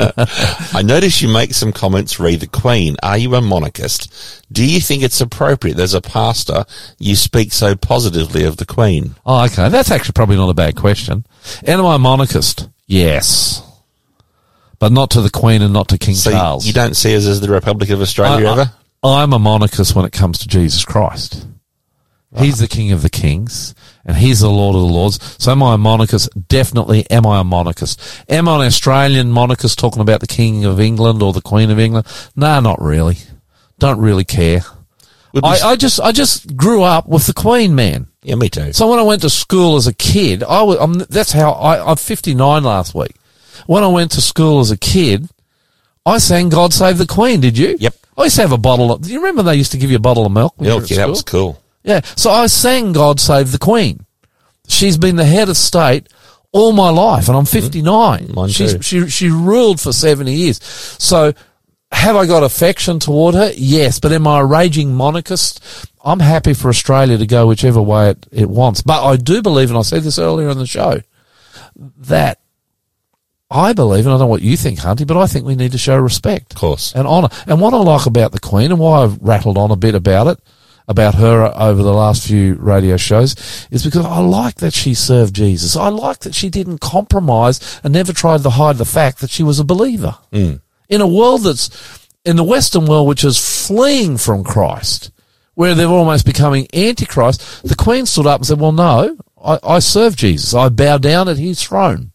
I notice you make some comments re the Queen. Are you a monarchist? Do you think it's appropriate as a pastor you speak so positively of the Queen? Oh, okay. That's actually probably not a bad question. Am I a monarchist? Yes. But not to the Queen and not to King So Charles. you don't see us as the Republic of Australia I- ever? I, am a monarchist when it comes to Jesus Christ. He's the King of the Kings, and He's the Lord of the Lords. So am I a monarchist? Definitely am I a monarchist. Am I an Australian monarchist talking about the King of England or the Queen of England? No, not really. Don't really care. I, I just I just grew up with the Queen, man. yeah, me too. So when I went to school as a kid, I was, I'm, that's how I, I'm 59 last week. When I went to school as a kid, I sang God Save the Queen. Did you? Yep. I used to have a bottle of, do you remember they used to give you a bottle of milk? when you were Milk, yeah, that was cool. Yeah. So I sang God Save the Queen. She's been the head of state all my life and I'm 59. Mm-hmm. Mine She's, too. she, she ruled for 70 years. So have I got affection toward her? Yes. But am I a raging monarchist? I'm happy for Australia to go whichever way it, it wants. But I do believe, and I said this earlier in the show, that I believe, and I don't know what you think, Hunty, but I think we need to show respect Of course. and honour. And what I like about the Queen, and why I've rattled on a bit about it, about her over the last few radio shows, is because I like that she served Jesus. I like that she didn't compromise and never tried to hide the fact that she was a believer. Mm. In a world that's, in the Western world, which is fleeing from Christ, where they're almost becoming antichrist, the Queen stood up and said, well, no, I, I serve Jesus. I bow down at his throne.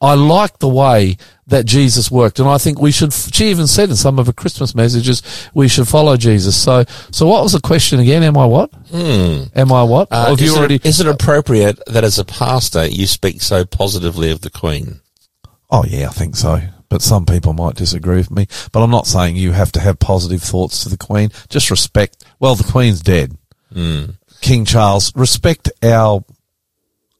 I like the way that Jesus worked, and I think we should. She even said in some of her Christmas messages, we should follow Jesus. So, so what was the question again? Am I what? Am I what? Uh, have is, you already? it, is it appropriate that as a pastor you speak so positively of the Queen? oh yeah, I think so. But some people might disagree with me. But I'm not saying you have to have positive thoughts to the Queen. Just respect. Well, the Queen's dead. King Charles, respect our.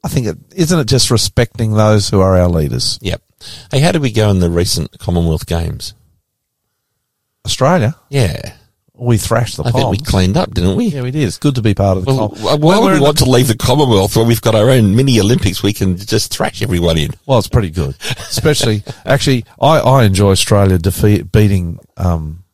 I think it isn't it just respecting those who are our leaders. Yep. Hey, how did we go in the recent Commonwealth Games? Australia, Yeah. we thrashed the I think we Poms. cleaned up, didn't we? Yeah, we did. It's good to be part of the. Well, com- why When would we're we in want to leave the Commonwealth when we've got our own mini Olympics? We can just thrash everyone in. Well, it's pretty good. Especially, actually, I, I enjoy Australia defeat, beating um,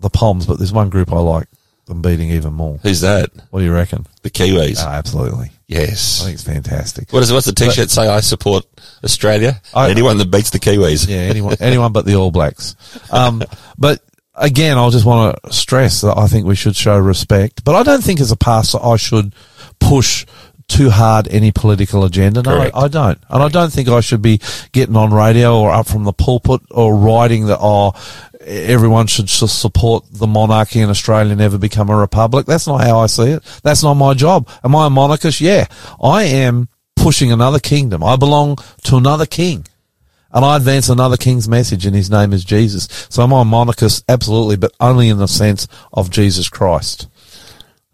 the Poms, but there's one group I like them beating even more. Who's that? What do you reckon? The Kiwis. Oh, absolutely. Yes. I think it's fantastic. What is what's the T-shirt say? I support Australia. I- Anyone that beats the Kiwis. Yeah, anyone, anyone but the All Blacks. Um, but again, I just want to stress that I think we should show respect. But I don't think as a pastor I should push too hard any political agenda. No, I, I don't. And I don't think I should be getting on radio or up from the pulpit or writing that, oh, everyone should support the monarchy and Australia never become a republic. That's not how I see it. That's not my job. Am I a monarchist? Yeah. I am pushing another kingdom. I belong to another king. And I advance another king's message, and his name is Jesus. So I'm I a monarchist? Absolutely, but only in the sense of Jesus Christ.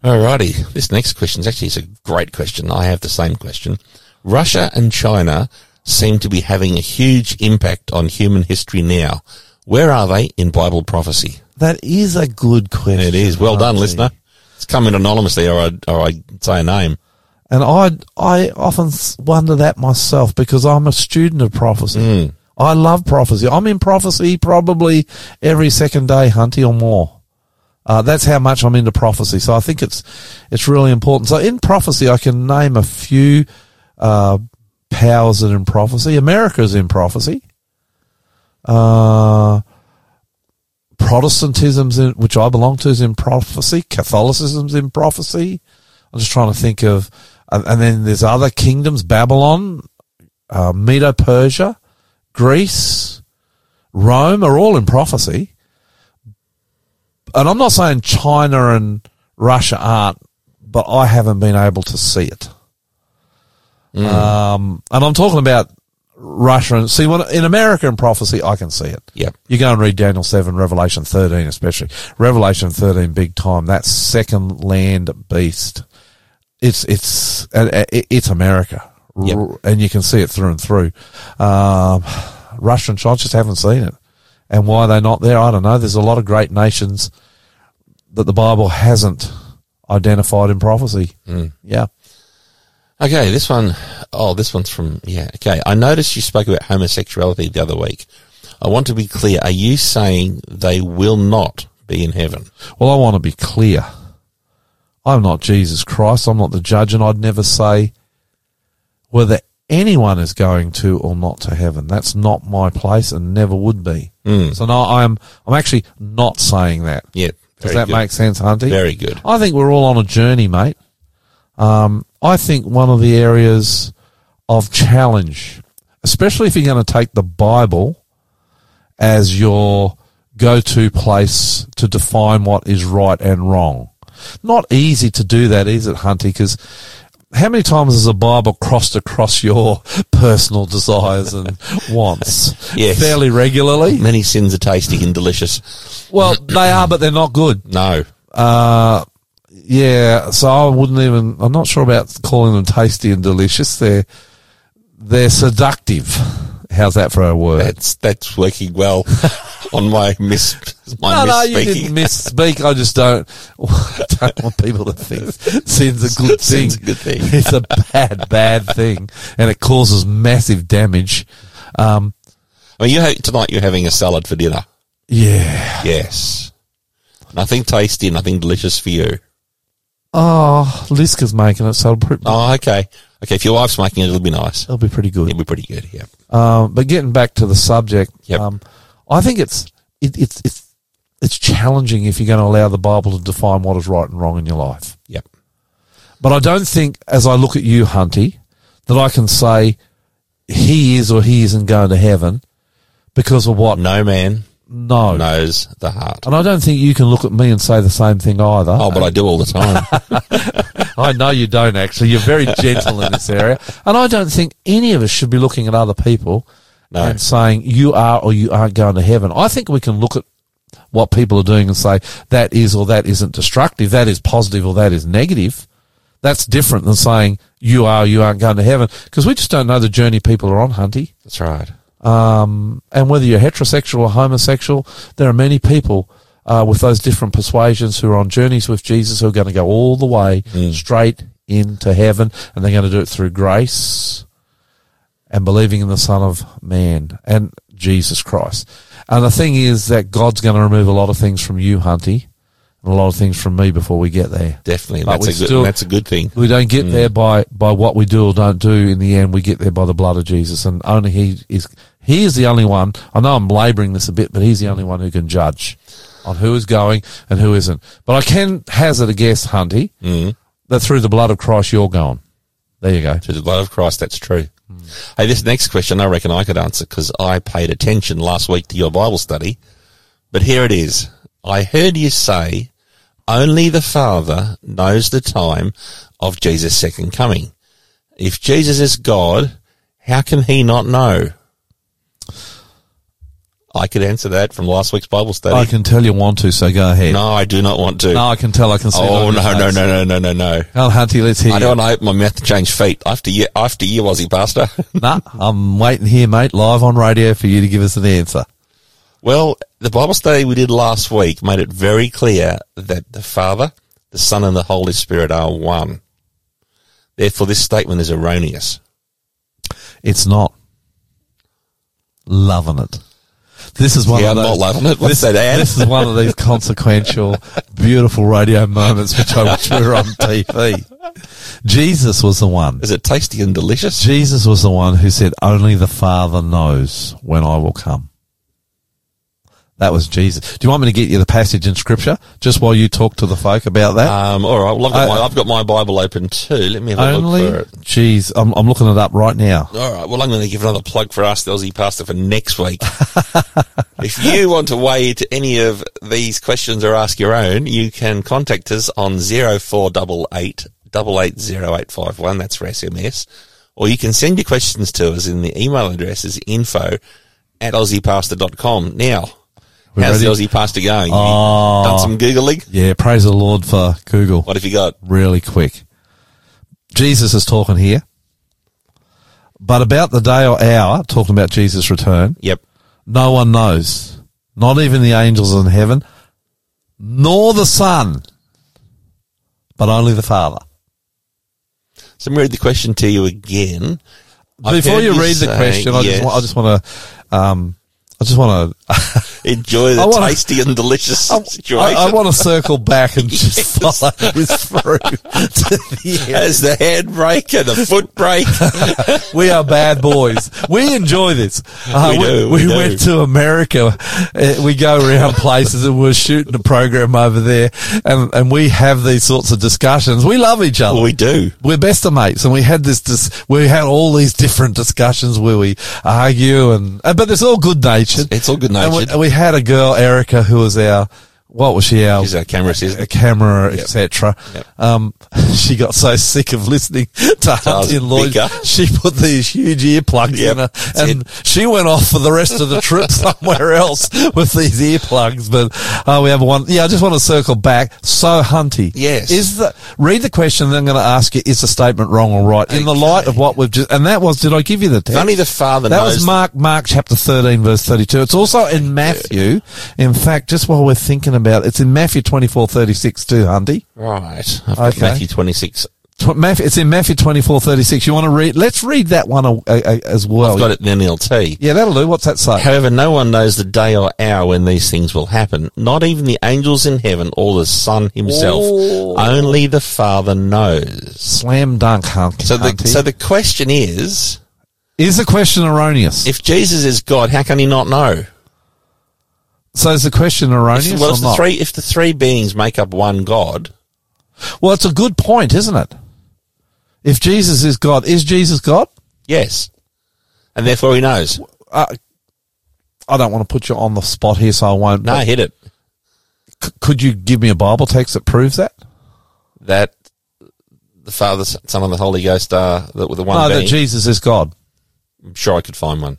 Alrighty. This next question is actually it's a great question. I have the same question. Russia and China seem to be having a huge impact on human history now. Where are they in Bible prophecy? That is a good question. It is. Well done, listener. It's come in anonymously or I, or I say a name. And I, I often wonder that myself because I'm a student of prophecy. Hmm. I love prophecy. I'm in prophecy probably every second day, Hunty, or more. Uh, that's how much I'm into prophecy. So I think it's it's really important. So in prophecy, I can name a few uh, powers that are in prophecy. America's in prophecy. Uh, Protestantism's in, which I belong to, is in prophecy. Catholicism's in prophecy. I'm just trying to think of, and, and then there's other kingdoms: Babylon, uh, Medo Persia, Greece, Rome are all in prophecy. And I'm not saying China and Russia aren't, but I haven't been able to see it. Um, and I'm talking about Russia and see when in America in prophecy, I can see it. Yep. You go and read Daniel 7, Revelation 13 especially. Revelation 13 big time. That second land beast. It's, it's, it- it's America. Yep. And you can see it through and through. Um, Russia and China just haven't seen it. And why they're not there, I don't know. There's a lot of great nations that the Bible hasn't identified in prophecy. Hmm. Yeah. Okay, this one, oh, this one's from, yeah, okay. I noticed you spoke about homosexuality the other week. I want to be clear. Are you saying they will not be in heaven? Well, I want to be clear. I'm not Jesus Christ. I'm not the judge, and I'd never say whether anyone is going to or not to heaven. That's not my place, and never would be. Hmm. So no, I'm I'm actually not saying that. Yeah. Does very that good. make sense, Hunty? Very good. I think we're all on a journey, mate. Um, I think one of the areas of challenge, especially if you're going to take the Bible as your go-to place to define what is right and wrong. Not easy to do that, is it, Hunty? Because how many times has the Bible crossed across your personal desires and wants? Yes. Fairly regularly. Many sins are tasty and delicious. Well, they are, but they're not good. No. Uh, yeah, so I wouldn't even, I'm not sure about calling them tasty and delicious. They're, they're seductive. How's that for a word? That's, that's working well on my miss, my no, no, you didn't misspeak. I just don't, don't want people to think sin's a good thing. Sin's a good thing. It's a bad, bad thing. And it causes massive damage. Um, I mean, you ha- tonight you're having a salad for dinner. yeah. Yes. Nothing tasty, nothing delicious for you. Oh, Liska's making it, so it'll, pre- Oh, okay. Okay, if your wife's making it, it'll be nice. it'll be pretty good. It'll be pretty good, yeah. Um, but getting back to the subject, Yep. um, I think it's it, it's it's it's challenging if you're going to allow the Bible to define what is right and wrong in your life. Yep. But I don't think, as I look at you, Hunty, that I can say he is or he isn't going to heaven because of what. No man No, knows the heart. and I don't think you can look at me and say the same thing either. Oh, but I do all the time. I know you don't actually. You're very gentle in this area. And I don't think any of us should be looking at other people No. and saying you are or you aren't going to heaven. I think we can look at what people are doing and say that is or that isn't destructive, that is positive or that is negative. That's different than saying you are or you aren't going to heaven because we just don't know the journey people are on, Hunty. That's right. Um, and whether you're heterosexual or homosexual, there are many people uh, with those different persuasions who are on journeys with Jesus who are going to go all the way straight into heaven, and they're going to do it through grace and believing in the Son of Man and Jesus Christ. And the thing is that God's going to remove a lot of things from you, Hunty, and a lot of things from me before we get there. Definitely. But That's a good still- that's a good thing. We don't get mm. there by, by what we do or don't do. In the end, we get there by the blood of Jesus, and only He is. He is the only one. I know I'm labouring this a bit, but He's the only one who can judge on who is going and who isn't. But I can hazard a guess, Hunty, mm. that through the blood of Christ you're going. There you go. To the blood of Christ, that's true. Hmm. Hey, this next question I reckon I could answer because I paid attention last week to your Bible study. But here it is. I heard you say only the Father knows the time of Jesus' second coming. If Jesus is God, how can he not know? I could answer that from last week's Bible study. I can tell you want to, so go ahead. no, I do not want to. No, I can tell. I can see. oh no, no, no, no, no, no, no. Well, Hunty, let's hear. I don't want to open my mouth to change feet. After you, after you, Aussie pastor. Nah, I'm waiting here, mate, live on radio for you to give us an answer. Well, the Bible study we did last week made it very clear that the Father, the Son, and the Holy Spirit are one. Therefore, this statement is erroneous. It's not. Loving it. This is one Yeah, of I'm those. not loving it. What's this, that this is one of these consequential, beautiful radio moments which I wish we were on TV. Jesus was the one. Is it tasty and delicious? Jesus was the one who said, "Only the Father knows when I will come." That was Jesus. Do you want me to get you the passage in scripture just while you talk to the folk about that? Um, all right. Well, I've got, I- my, I've got my Bible open too. Let me have a Only, look for it. jeez, I'm, I'm looking it up right now. All right. Well, I'm going to give another plug for Ask the Aussie Pastor for next week. if you want to weigh to any of these questions or ask your own, you can contact us on 0488 880851. That's for SMS. Or you can send your questions to us in the email address is info at aussiepastor.com. Now, We how's the ready? Aussie Pastor going? Oh. Done some Googling? Yeah, praise the Lord for Google. What have you got? Really quick. Jesus is talking here. But about the day or hour, talking about Jesus' return, Yep. no one knows. Not even the angels in heaven, nor the Son, but only the Father. So let me read the question to you again. Before you read the say- question, I yes. just, I just want to, um, I just want to, enjoy the wanna- tasty and delicious I, situation. I want to circle back and just follow this through to the end. as the handbrake and the foot brake. we are bad boys. We enjoy this. Uh, We do, we do. went to America. Uh, we go around places and we're shooting a program over there and, and we have these sorts of discussions. We love each other. we do. We're best of mates and we had this, dis- we had all these different discussions where we argue and, uh, but it's all good natured. It's all good And we, natured. we had a girl, Erica, who was our, what was she? Our She's our camera a assistant. camera, etc. Yep. Um, she got so sick of listening to Hunty and Lloyd, Vicar. she put these huge earplugs Yep, in her, that's and she went off for the rest of the trip somewhere else with these earplugs. But uh, we have one. Yeah, I just want to circle back. So Hunty, Yes. is the read the question? Then I'm going to ask you: Is the statement wrong or right in the light of what we've just? And that was, did I give you the text? Only the Father That knows. was Mark, Mark chapter 13 verse 32. It's also in Matthew. In fact, just while we're thinking about it, it's in Matthew 24, 36 too, Hunty. right. Okay. Matthew 26. Matthew, it's in Matthew 24, 36. You want to read? Let's read that one as well. I've got it in NLT. Yeah, that'll do. What's that say? However, no one knows the day or hour when these things will happen. Not even the angels in heaven or the Son himself. Oh. Only the Father knows. Slam dunk, Hunty. So the, so the question is, is the question erroneous? if Jesus is God, how can he not know? So is the question erroneous If, well, or if the not? three, if the three beings make up one God, well, it's a good point, isn't it? If Jesus is God, is Jesus God? yes. And therefore he knows. Uh, I don't want to put you on the spot here, so I won't. No, hit it. C- could you give me a Bible text that proves that? That the Father, Son, and the Holy Ghost are the, the one no, that. Jesus is God. I'm sure I could find one.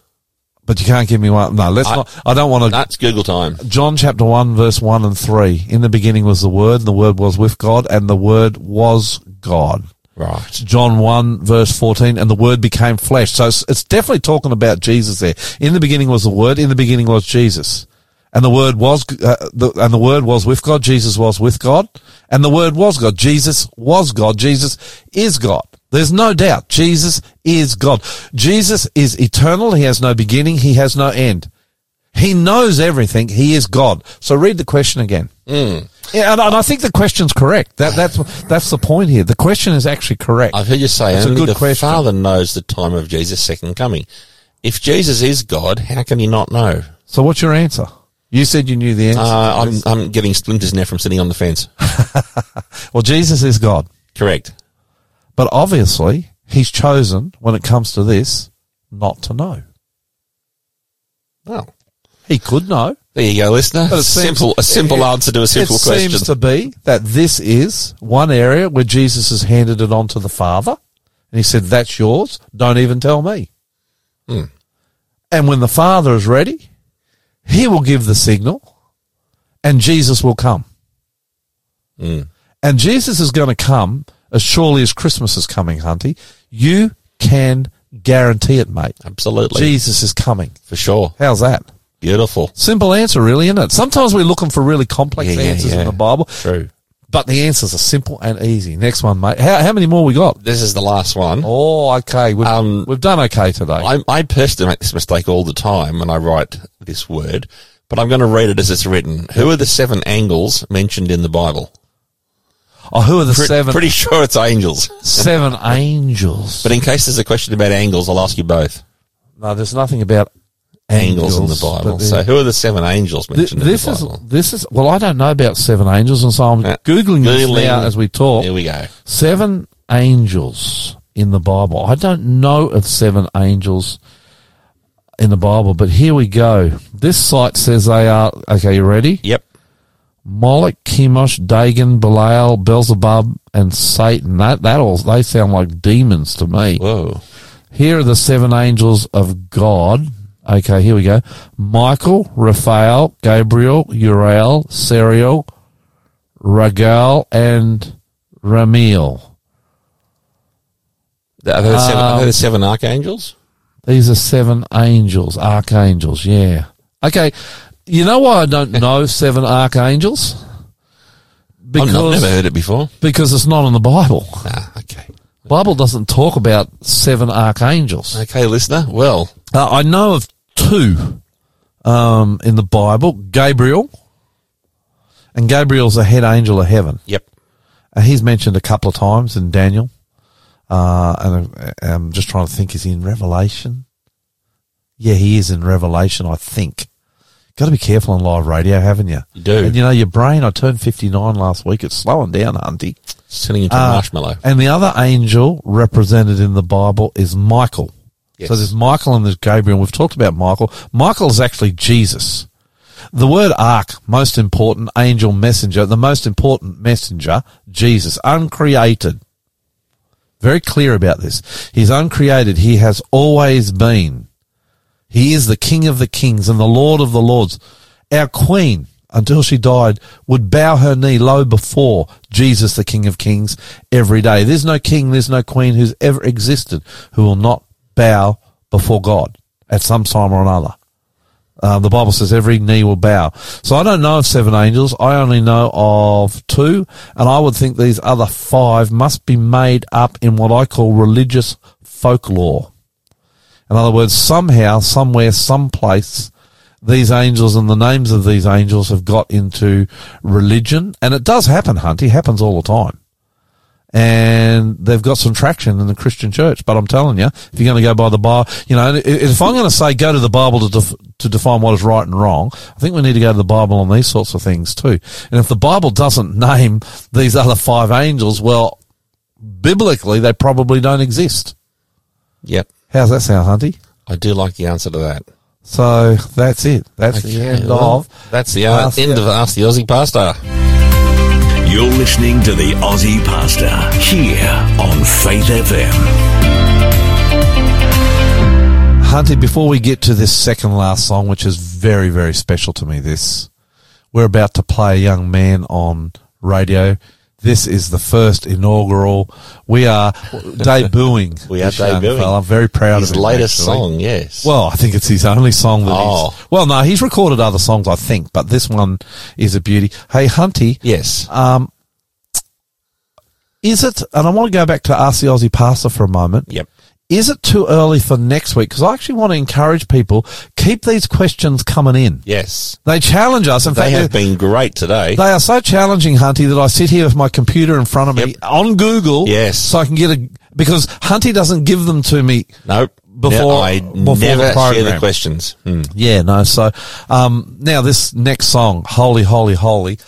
But you can't give me one. No, let's I- not. I don't want to. That's Google time. John chapter 1 verse 1 and 3. In the beginning was the Word, and the Word was with God, and the Word was God. Right. John 1 verse 14, and the Word became flesh. So it's, it's definitely talking about Jesus there. In the beginning was the Word, in the beginning was Jesus. And the Word was, uh, the, and the Word was with God, Jesus was with God, and the Word was God. Jesus was God, Jesus is God. There's no doubt. Jesus is God. Jesus is eternal. He has no beginning. He has no end. He knows everything. He is God. So read the question again. Yeah, and, and I think the question's correct. That, that's that's the point here. The question is actually correct. I've heard you say That's a good the question. Father knows the time of Jesus' second coming. If Jesus is God, how can he not know? So what's your answer? You said you knew the answer. Uh, I'm, I'm getting splinters now from sitting on the fence. well, Jesus is God, Correct. But obviously He's chosen when it comes to this not to know. Well, He could know. there you go, listener. But it seems- simple, a simple it- answer to a simple it question. seems to be that this is one area where Jesus has handed it on to the Father, and He said, "That's yours. Don't even tell me." Hmm. And when the Father is ready, He will give the signal, and Jesus will come. Hmm. And Jesus is going to come as surely as Christmas is coming, Hunty. You can guarantee it, mate. Absolutely. Jesus is coming. For sure. How's that? Beautiful. Simple answer, really, isn't it? Sometimes we're looking for really complex Yeah, answers yeah. in the Bible, True. but the answers are simple and easy. Next one, mate. How, how many more we got? This is the last one. Oh, okay. We've, Um, we've done okay today. I, I personally make this mistake all the time when I write this word, but I'm going to read it as it's written. Who are the seven angels mentioned in the Bible? Oh, who are the Pre- seven Pretty sure it's angels. seven angels? But in case there's a question about angels, I'll ask you both. no, there's nothing about angels, in the Bible. So who are the seven angels Th- mentioned this in is the Bible? this is well, I don't know about seven angels, and so I'm Yeah. googling this now as we talk. Here we go. Seven angels in the Bible. I don't know of seven angels in the Bible, but here we go. This site says they are okay. You ready? Yep. Moloch, Chemosh, Dagon, Belial, Beelzebub, and Satan. That that all they sound like demons to me. Whoa. Here are the seven angels of God. Okay, here we go. Michael, Raphael, Gabriel, Uriel, Sariel, Raguel, and Ramiel. Are they the seven, are Um, the seven archangels? These are seven angels, archangels, yeah. Okay, you know why I don't know seven archangels? Because, I've never heard it before. because it's not in the Bible. Ah, okay. Bible doesn't talk about seven archangels. Okay, listener. Well, Uh, I know of two um, in the Bible Gabriel, and Gabriel's a head angel of heaven. yep. And he's mentioned a couple of times in Daniel. Uh, and I- I'm just trying to think, is he in Revelation? Yeah, he is in Revelation, I think. Got to be careful on live radio, haven't you? You do. And you know, your brain, I turned 59 last week. It's slowing down, Hunty. It's turning into a Uh, marshmallow. And the other angel represented in the Bible is Michael. Yes. So there's Michael and there's Gabriel. We've talked about Michael. Michael is actually Jesus. The word ark, most important, angel, messenger, the most important messenger, Jesus, uncreated. Very clear about this. He's uncreated. He has always been. He is the King of the kings and the Lord of the lords. Our Queen, until she died, would bow her knee low before Jesus, the King of kings, every day. There's no king, there's no queen who's ever existed who will not bow before God at some time or another. Uh, the Bible says every knee will bow. So I don't know of seven angels. I only know of two, and I would think these other five must be made up in what I call religious folklore. In other words, somehow, somewhere, someplace, these angels and the names of these angels have got into religion, and it does happen, Hunt. It happens all the time. And they've got some traction in the Christian church. But I'm telling you, if you're going to go by the Bible, you know, if I'm going to say go to the Bible to, def- to define what is right and wrong, I think we need to go to the Bible on these sorts of things too. And if the Bible doesn't name these other five angels, well, biblically, they probably don't exist. Yep. How's that sound, Hunty? I do like the answer to that. So that's it. That's the end well, of. That's the uh, end of Ask the Aussie Pastor. You're listening to the Aussie Pastor here on Faith FM. Hunty, before we get to this second last song, which is very, very special to me, this, we're about to play a young man on radio. This is the first inaugural. We are debuting. We are debuting. I'm very proud His of his latest actually. song, yes. Well, I think it's his only song that Oh. he's. Well, no, he's recorded other songs, I think, but this one is a beauty. Hey, Hunty, yes. um, is it? And I want to go back to the Aussie Pastor for a moment. Yep. Is it too early for next week? Because I actually want to encourage people keep these questions coming in. Yes. They challenge us. In They fact, have been great today. they are so challenging, Hunty, that I sit here with my computer in front of me on Google. Yes. So I can get a because Hunty doesn't give them to me. nope. Before- No, I before the never share the questions. Hmm. Yeah, no. So um, now this next song, "Holy, Holy, Holy,"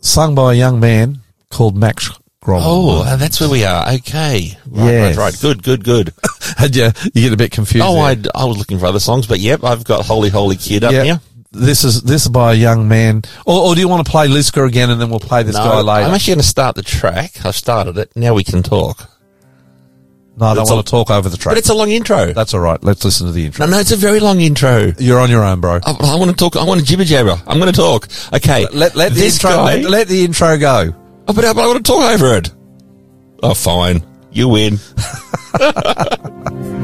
sung by a young man called Max Oh, uh, that's where we are. Okay. Right, Yes. right, right. Good, good, good. had you you get a bit confused? Oh. I, I was looking for other songs, but yep, I've got Holy Holy Kid up Yeah. here. This is this is by a young man. Or, or do you want to play Liska again and then we'll play this guy later? I'm actually going to start the track. I've started it. Now we can talk. no, I don't it's want a- to talk over the track. But it's a long intro. That's all right. Let's listen to the intro. No, no, it's a very long intro. You're on your own, bro. I, I want to talk. I want to jibber jabber. I'm going to talk. Okay. Let let the this intro guy. let, let the intro go. Oh, but I, want to talk over it. Oh, fine. You win.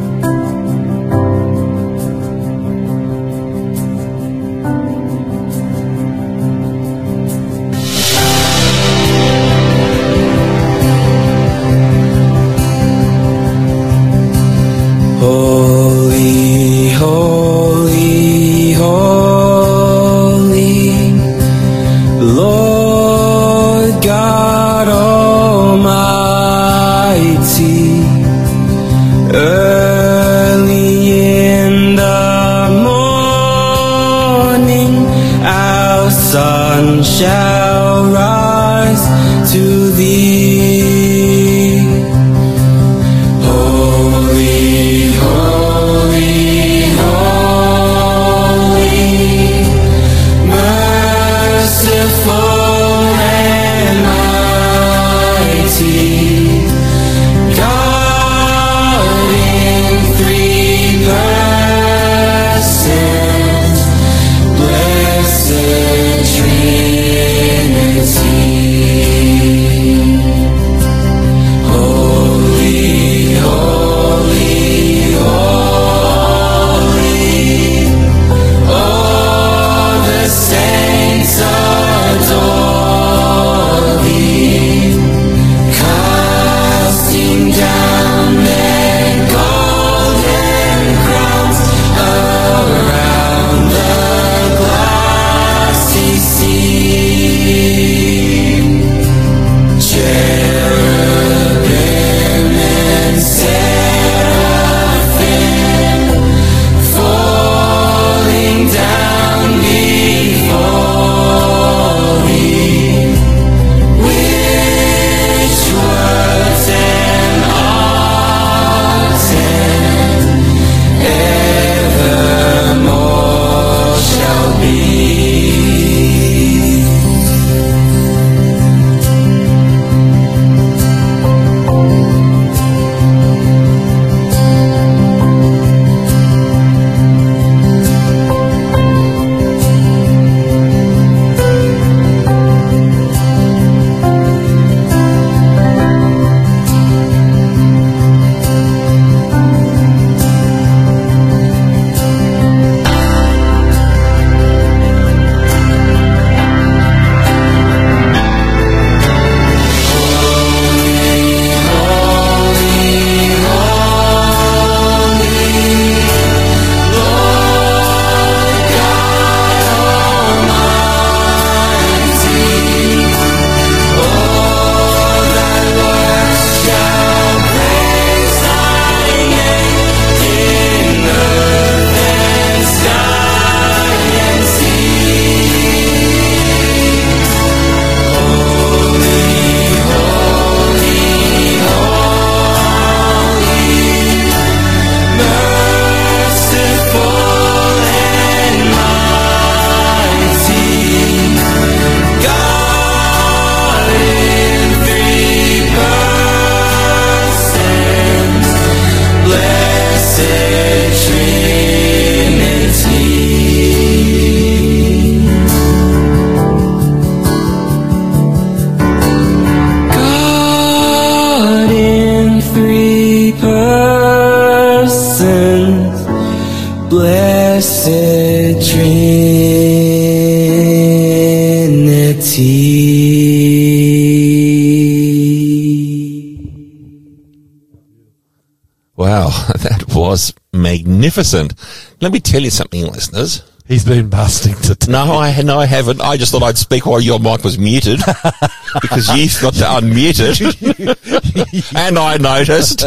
magnificent. Let me tell you something, listeners. He's been busting to No, I no, I haven't. I just thought I'd speak while your mic was muted because you've got to unmute it, and I noticed.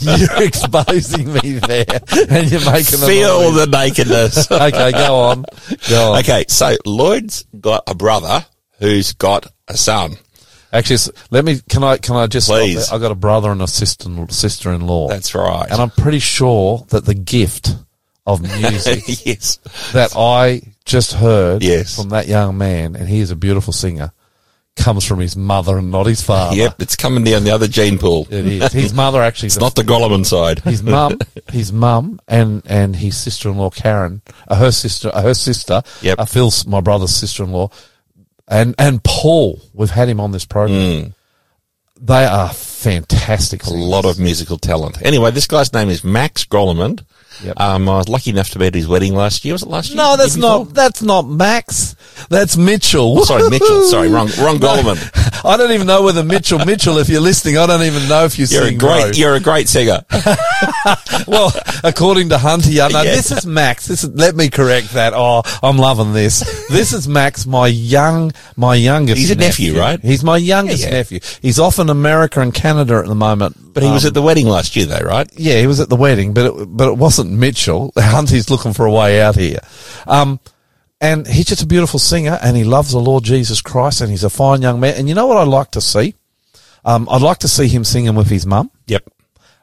You're exposing me there, and you're making Feel the nakedness. Okay, go on. Go on. Okay, so Lloyd's got a brother who's got a son. Actually, let me. Can I? Can I just? stop Please. there? I got a brother and a sister sister in law. That's right. and I'm pretty sure that the gift of music yes. that I just heard Yes. from that young man, and he is a beautiful singer, comes from his mother and not his father. Yep, it's coming down the other gene pool. It is. His mother actually. It's not the Grolimund side. his mum, his mum, and and his sister-in-law Karen, uh, her sister, uh, her sister, Yep. uh, Phil's my brother's sister-in-law, and and Paul. We've had him on this program. Hmm. They are fantastic. A lot of musical talent. Anyway, this guy's name is Max Grolimund. Yep. Um, I was lucky enough to be at his wedding last year. Was it last year? No, that's not. That's not Max. That's Mitchell. Sorry, Mitchell. Sorry, wrong, wrong Grolimund. I don't even know whether Mitchell, Mitchell, if you're listening, I don't even know if you You're a great, Row. you're a great singer. well, according to Hunter, yeah, no, Yeah. this is Max. This is, let me correct that. Oh, I'm loving this. This is Max, my young, my youngest. He's a nephew, right? He's my youngest Yeah, yeah. nephew. He's off in America and Canada at the moment. But he was Um, at the wedding last year, though, right? yeah, he was at the wedding, but it, but it wasn't Mitchell. Hunty's looking for a way out here. Um, and he's just a beautiful singer and he loves the Lord Jesus Christ and he's a fine young man. And you know what I'd like to see? Um, I'd like to see him singing with his mum Yep.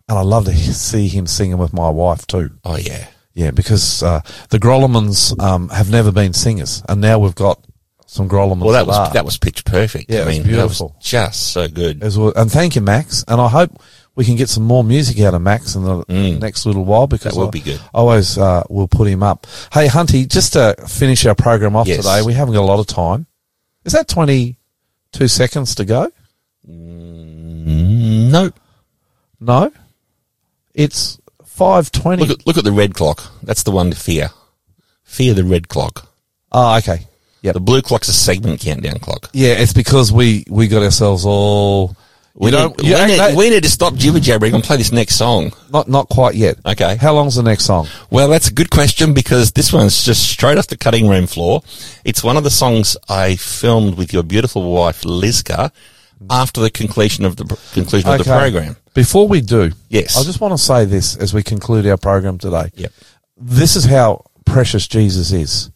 and I'd love to see him singing with my wife too. Oh yeah. Yeah, because, uh, the Grolimunds, um, have never been singers and now we've got some Grolimunds. Well, that was are. that was pitch perfect. Yeah, I was mean, beautiful. Was just so good. as well. And thank you, Max. And I hope we can get some more music out of Max in the next little while because Mm. That will I- be good. I always uh, will put him up. Hey, Hunty, just to finish our program off Yes. today, we haven't got a lot of time. Is that twenty-two seconds to go? Mm, No, No, it's five twenty. look at look at the red clock. That's the one to fear. Fear the red clock. Oh, okay. Yeah. The blue clock's a segment countdown clock. Yeah, it's because we we got ourselves all. We, You don't. need, You, we, need, no, we need to stop jibber jabbering and play this next song. not not quite yet. Okay. How long's the next song? Well, that's a good question because this one's just straight off the cutting room floor. It's one of the songs I filmed with your beautiful wife, Lizka, after the conclusion of the conclusion of the program. Before we do, Yes. I just want to say this as we conclude our program today. Yep. This is how precious Jesus is.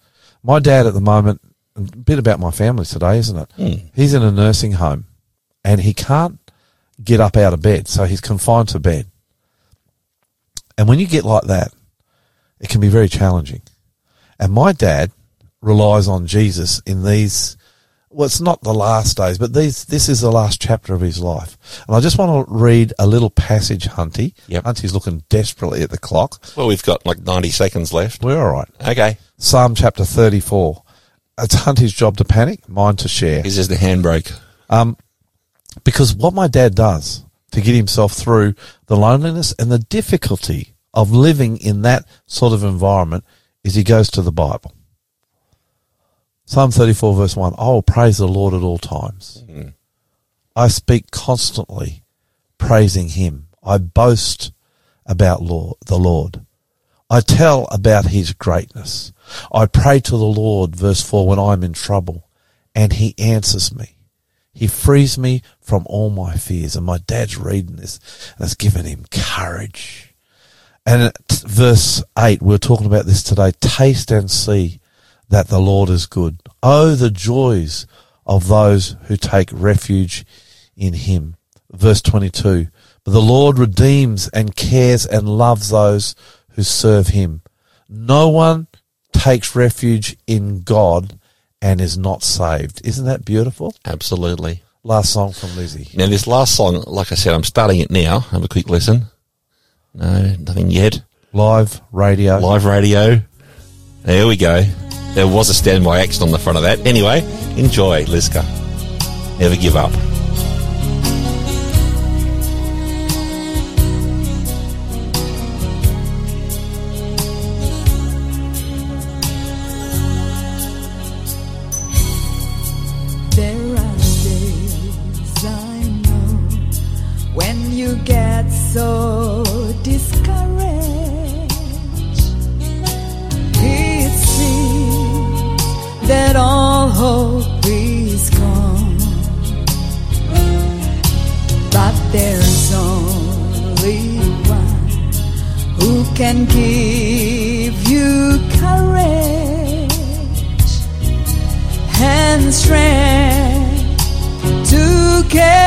My dad at the moment, a bit about my family today, isn't it? Hmm. He's in a nursing home and he can't get up out of bed, so he's confined to bed. And when you get like that, it can be very challenging. And my dad relies on Jesus in these well, it's not the last days, but these this is the last chapter of his life. And I just want to read a little passage, Hunty. Yep. Hunty's looking desperately at the clock. Well, we've got like 90 seconds left. We're all right. Okay. Psalm chapter 34. It's Hunty's job to panic, mine to share. This is the handbrake. Um, Because what my dad does to get himself through the loneliness and the difficulty of living in that sort of environment is he goes to the Bible. Psalm 34 verse 1. I will praise the Lord at all times. Mm-hmm. I speak constantly praising him. I boast about Lord, the Lord. I tell about his greatness. I pray to the Lord, verse 4, when I'm in trouble, and he answers me. He frees me from all my fears. And my dad's reading this, and it's given him courage. And verse 8, we're talking about this today. Taste and see that the Lord is good. Oh, the joys of those who take refuge in him. Verse 22. But the Lord redeems and cares and loves those who serve him. No one takes refuge in God and is not saved. Isn't that beautiful? Absolutely. Last song from Lizzie. Now, this last song, like I said, I'm starting it now. Have a quick listen. No, nothing yet. Live radio. Live radio. There we go. There was a standby action on the front of that. Anyway, enjoy, Liska. Never give up. Can give you courage and strength to carry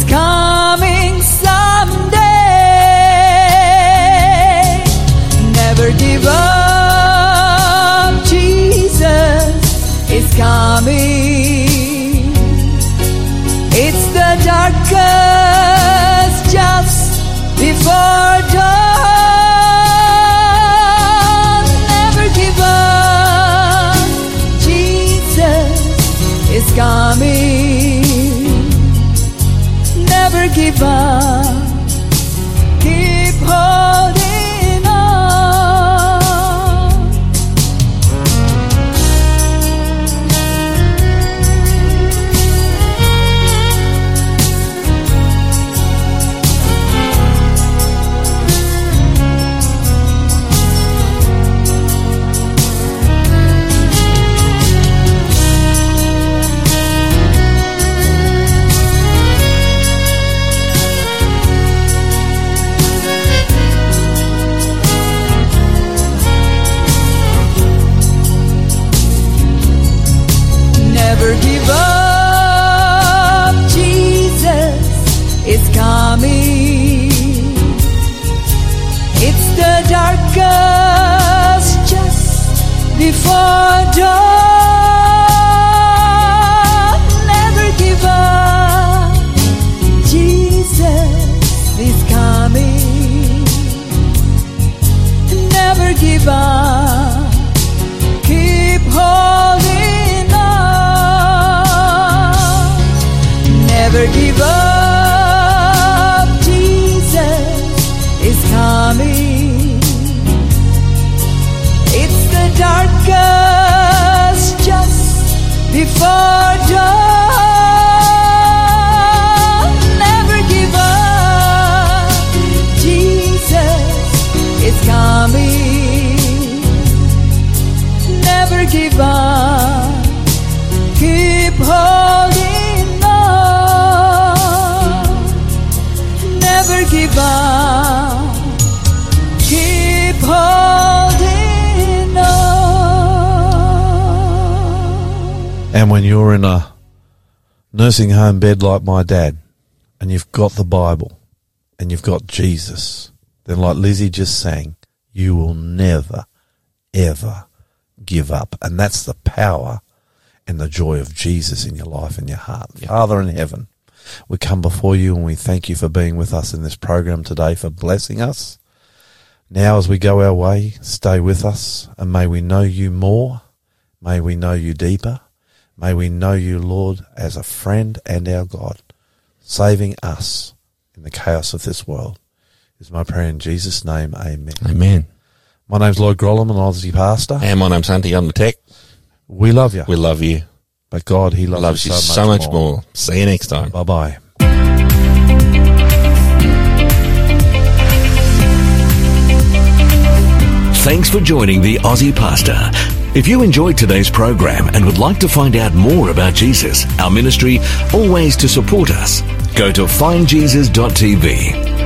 is coming someday. Never give up, Jesus is coming. It's the darkest just before nursing home bed like my dad, and you've got the Bible, and you've got Jesus, then like Lizzie just sang, you will never, ever give up. And that's the power and the joy of Jesus in your life and your heart. Father in heaven, we come before you and we thank you for being with us in this program today, for blessing us. Now, as we go our way, stay with us and may we know you more. May we know you deeper. May we know you, Lord, as a friend and our God, saving us in the chaos of this world. Is my prayer in Jesus' name. Amen. Amen. My name's Lloyd Grolimund, an Aussie pastor. And my name's Hunty. I'm the tech. We love you, We love you. but God, He loves, Loves you you so, much, more. more. See you next time. Bye bye. Thanks for joining the Aussie Pastor. If you enjoyed today's program and would like to find out more about Jesus, our ministry, or ways to support us, go to findjesus.tv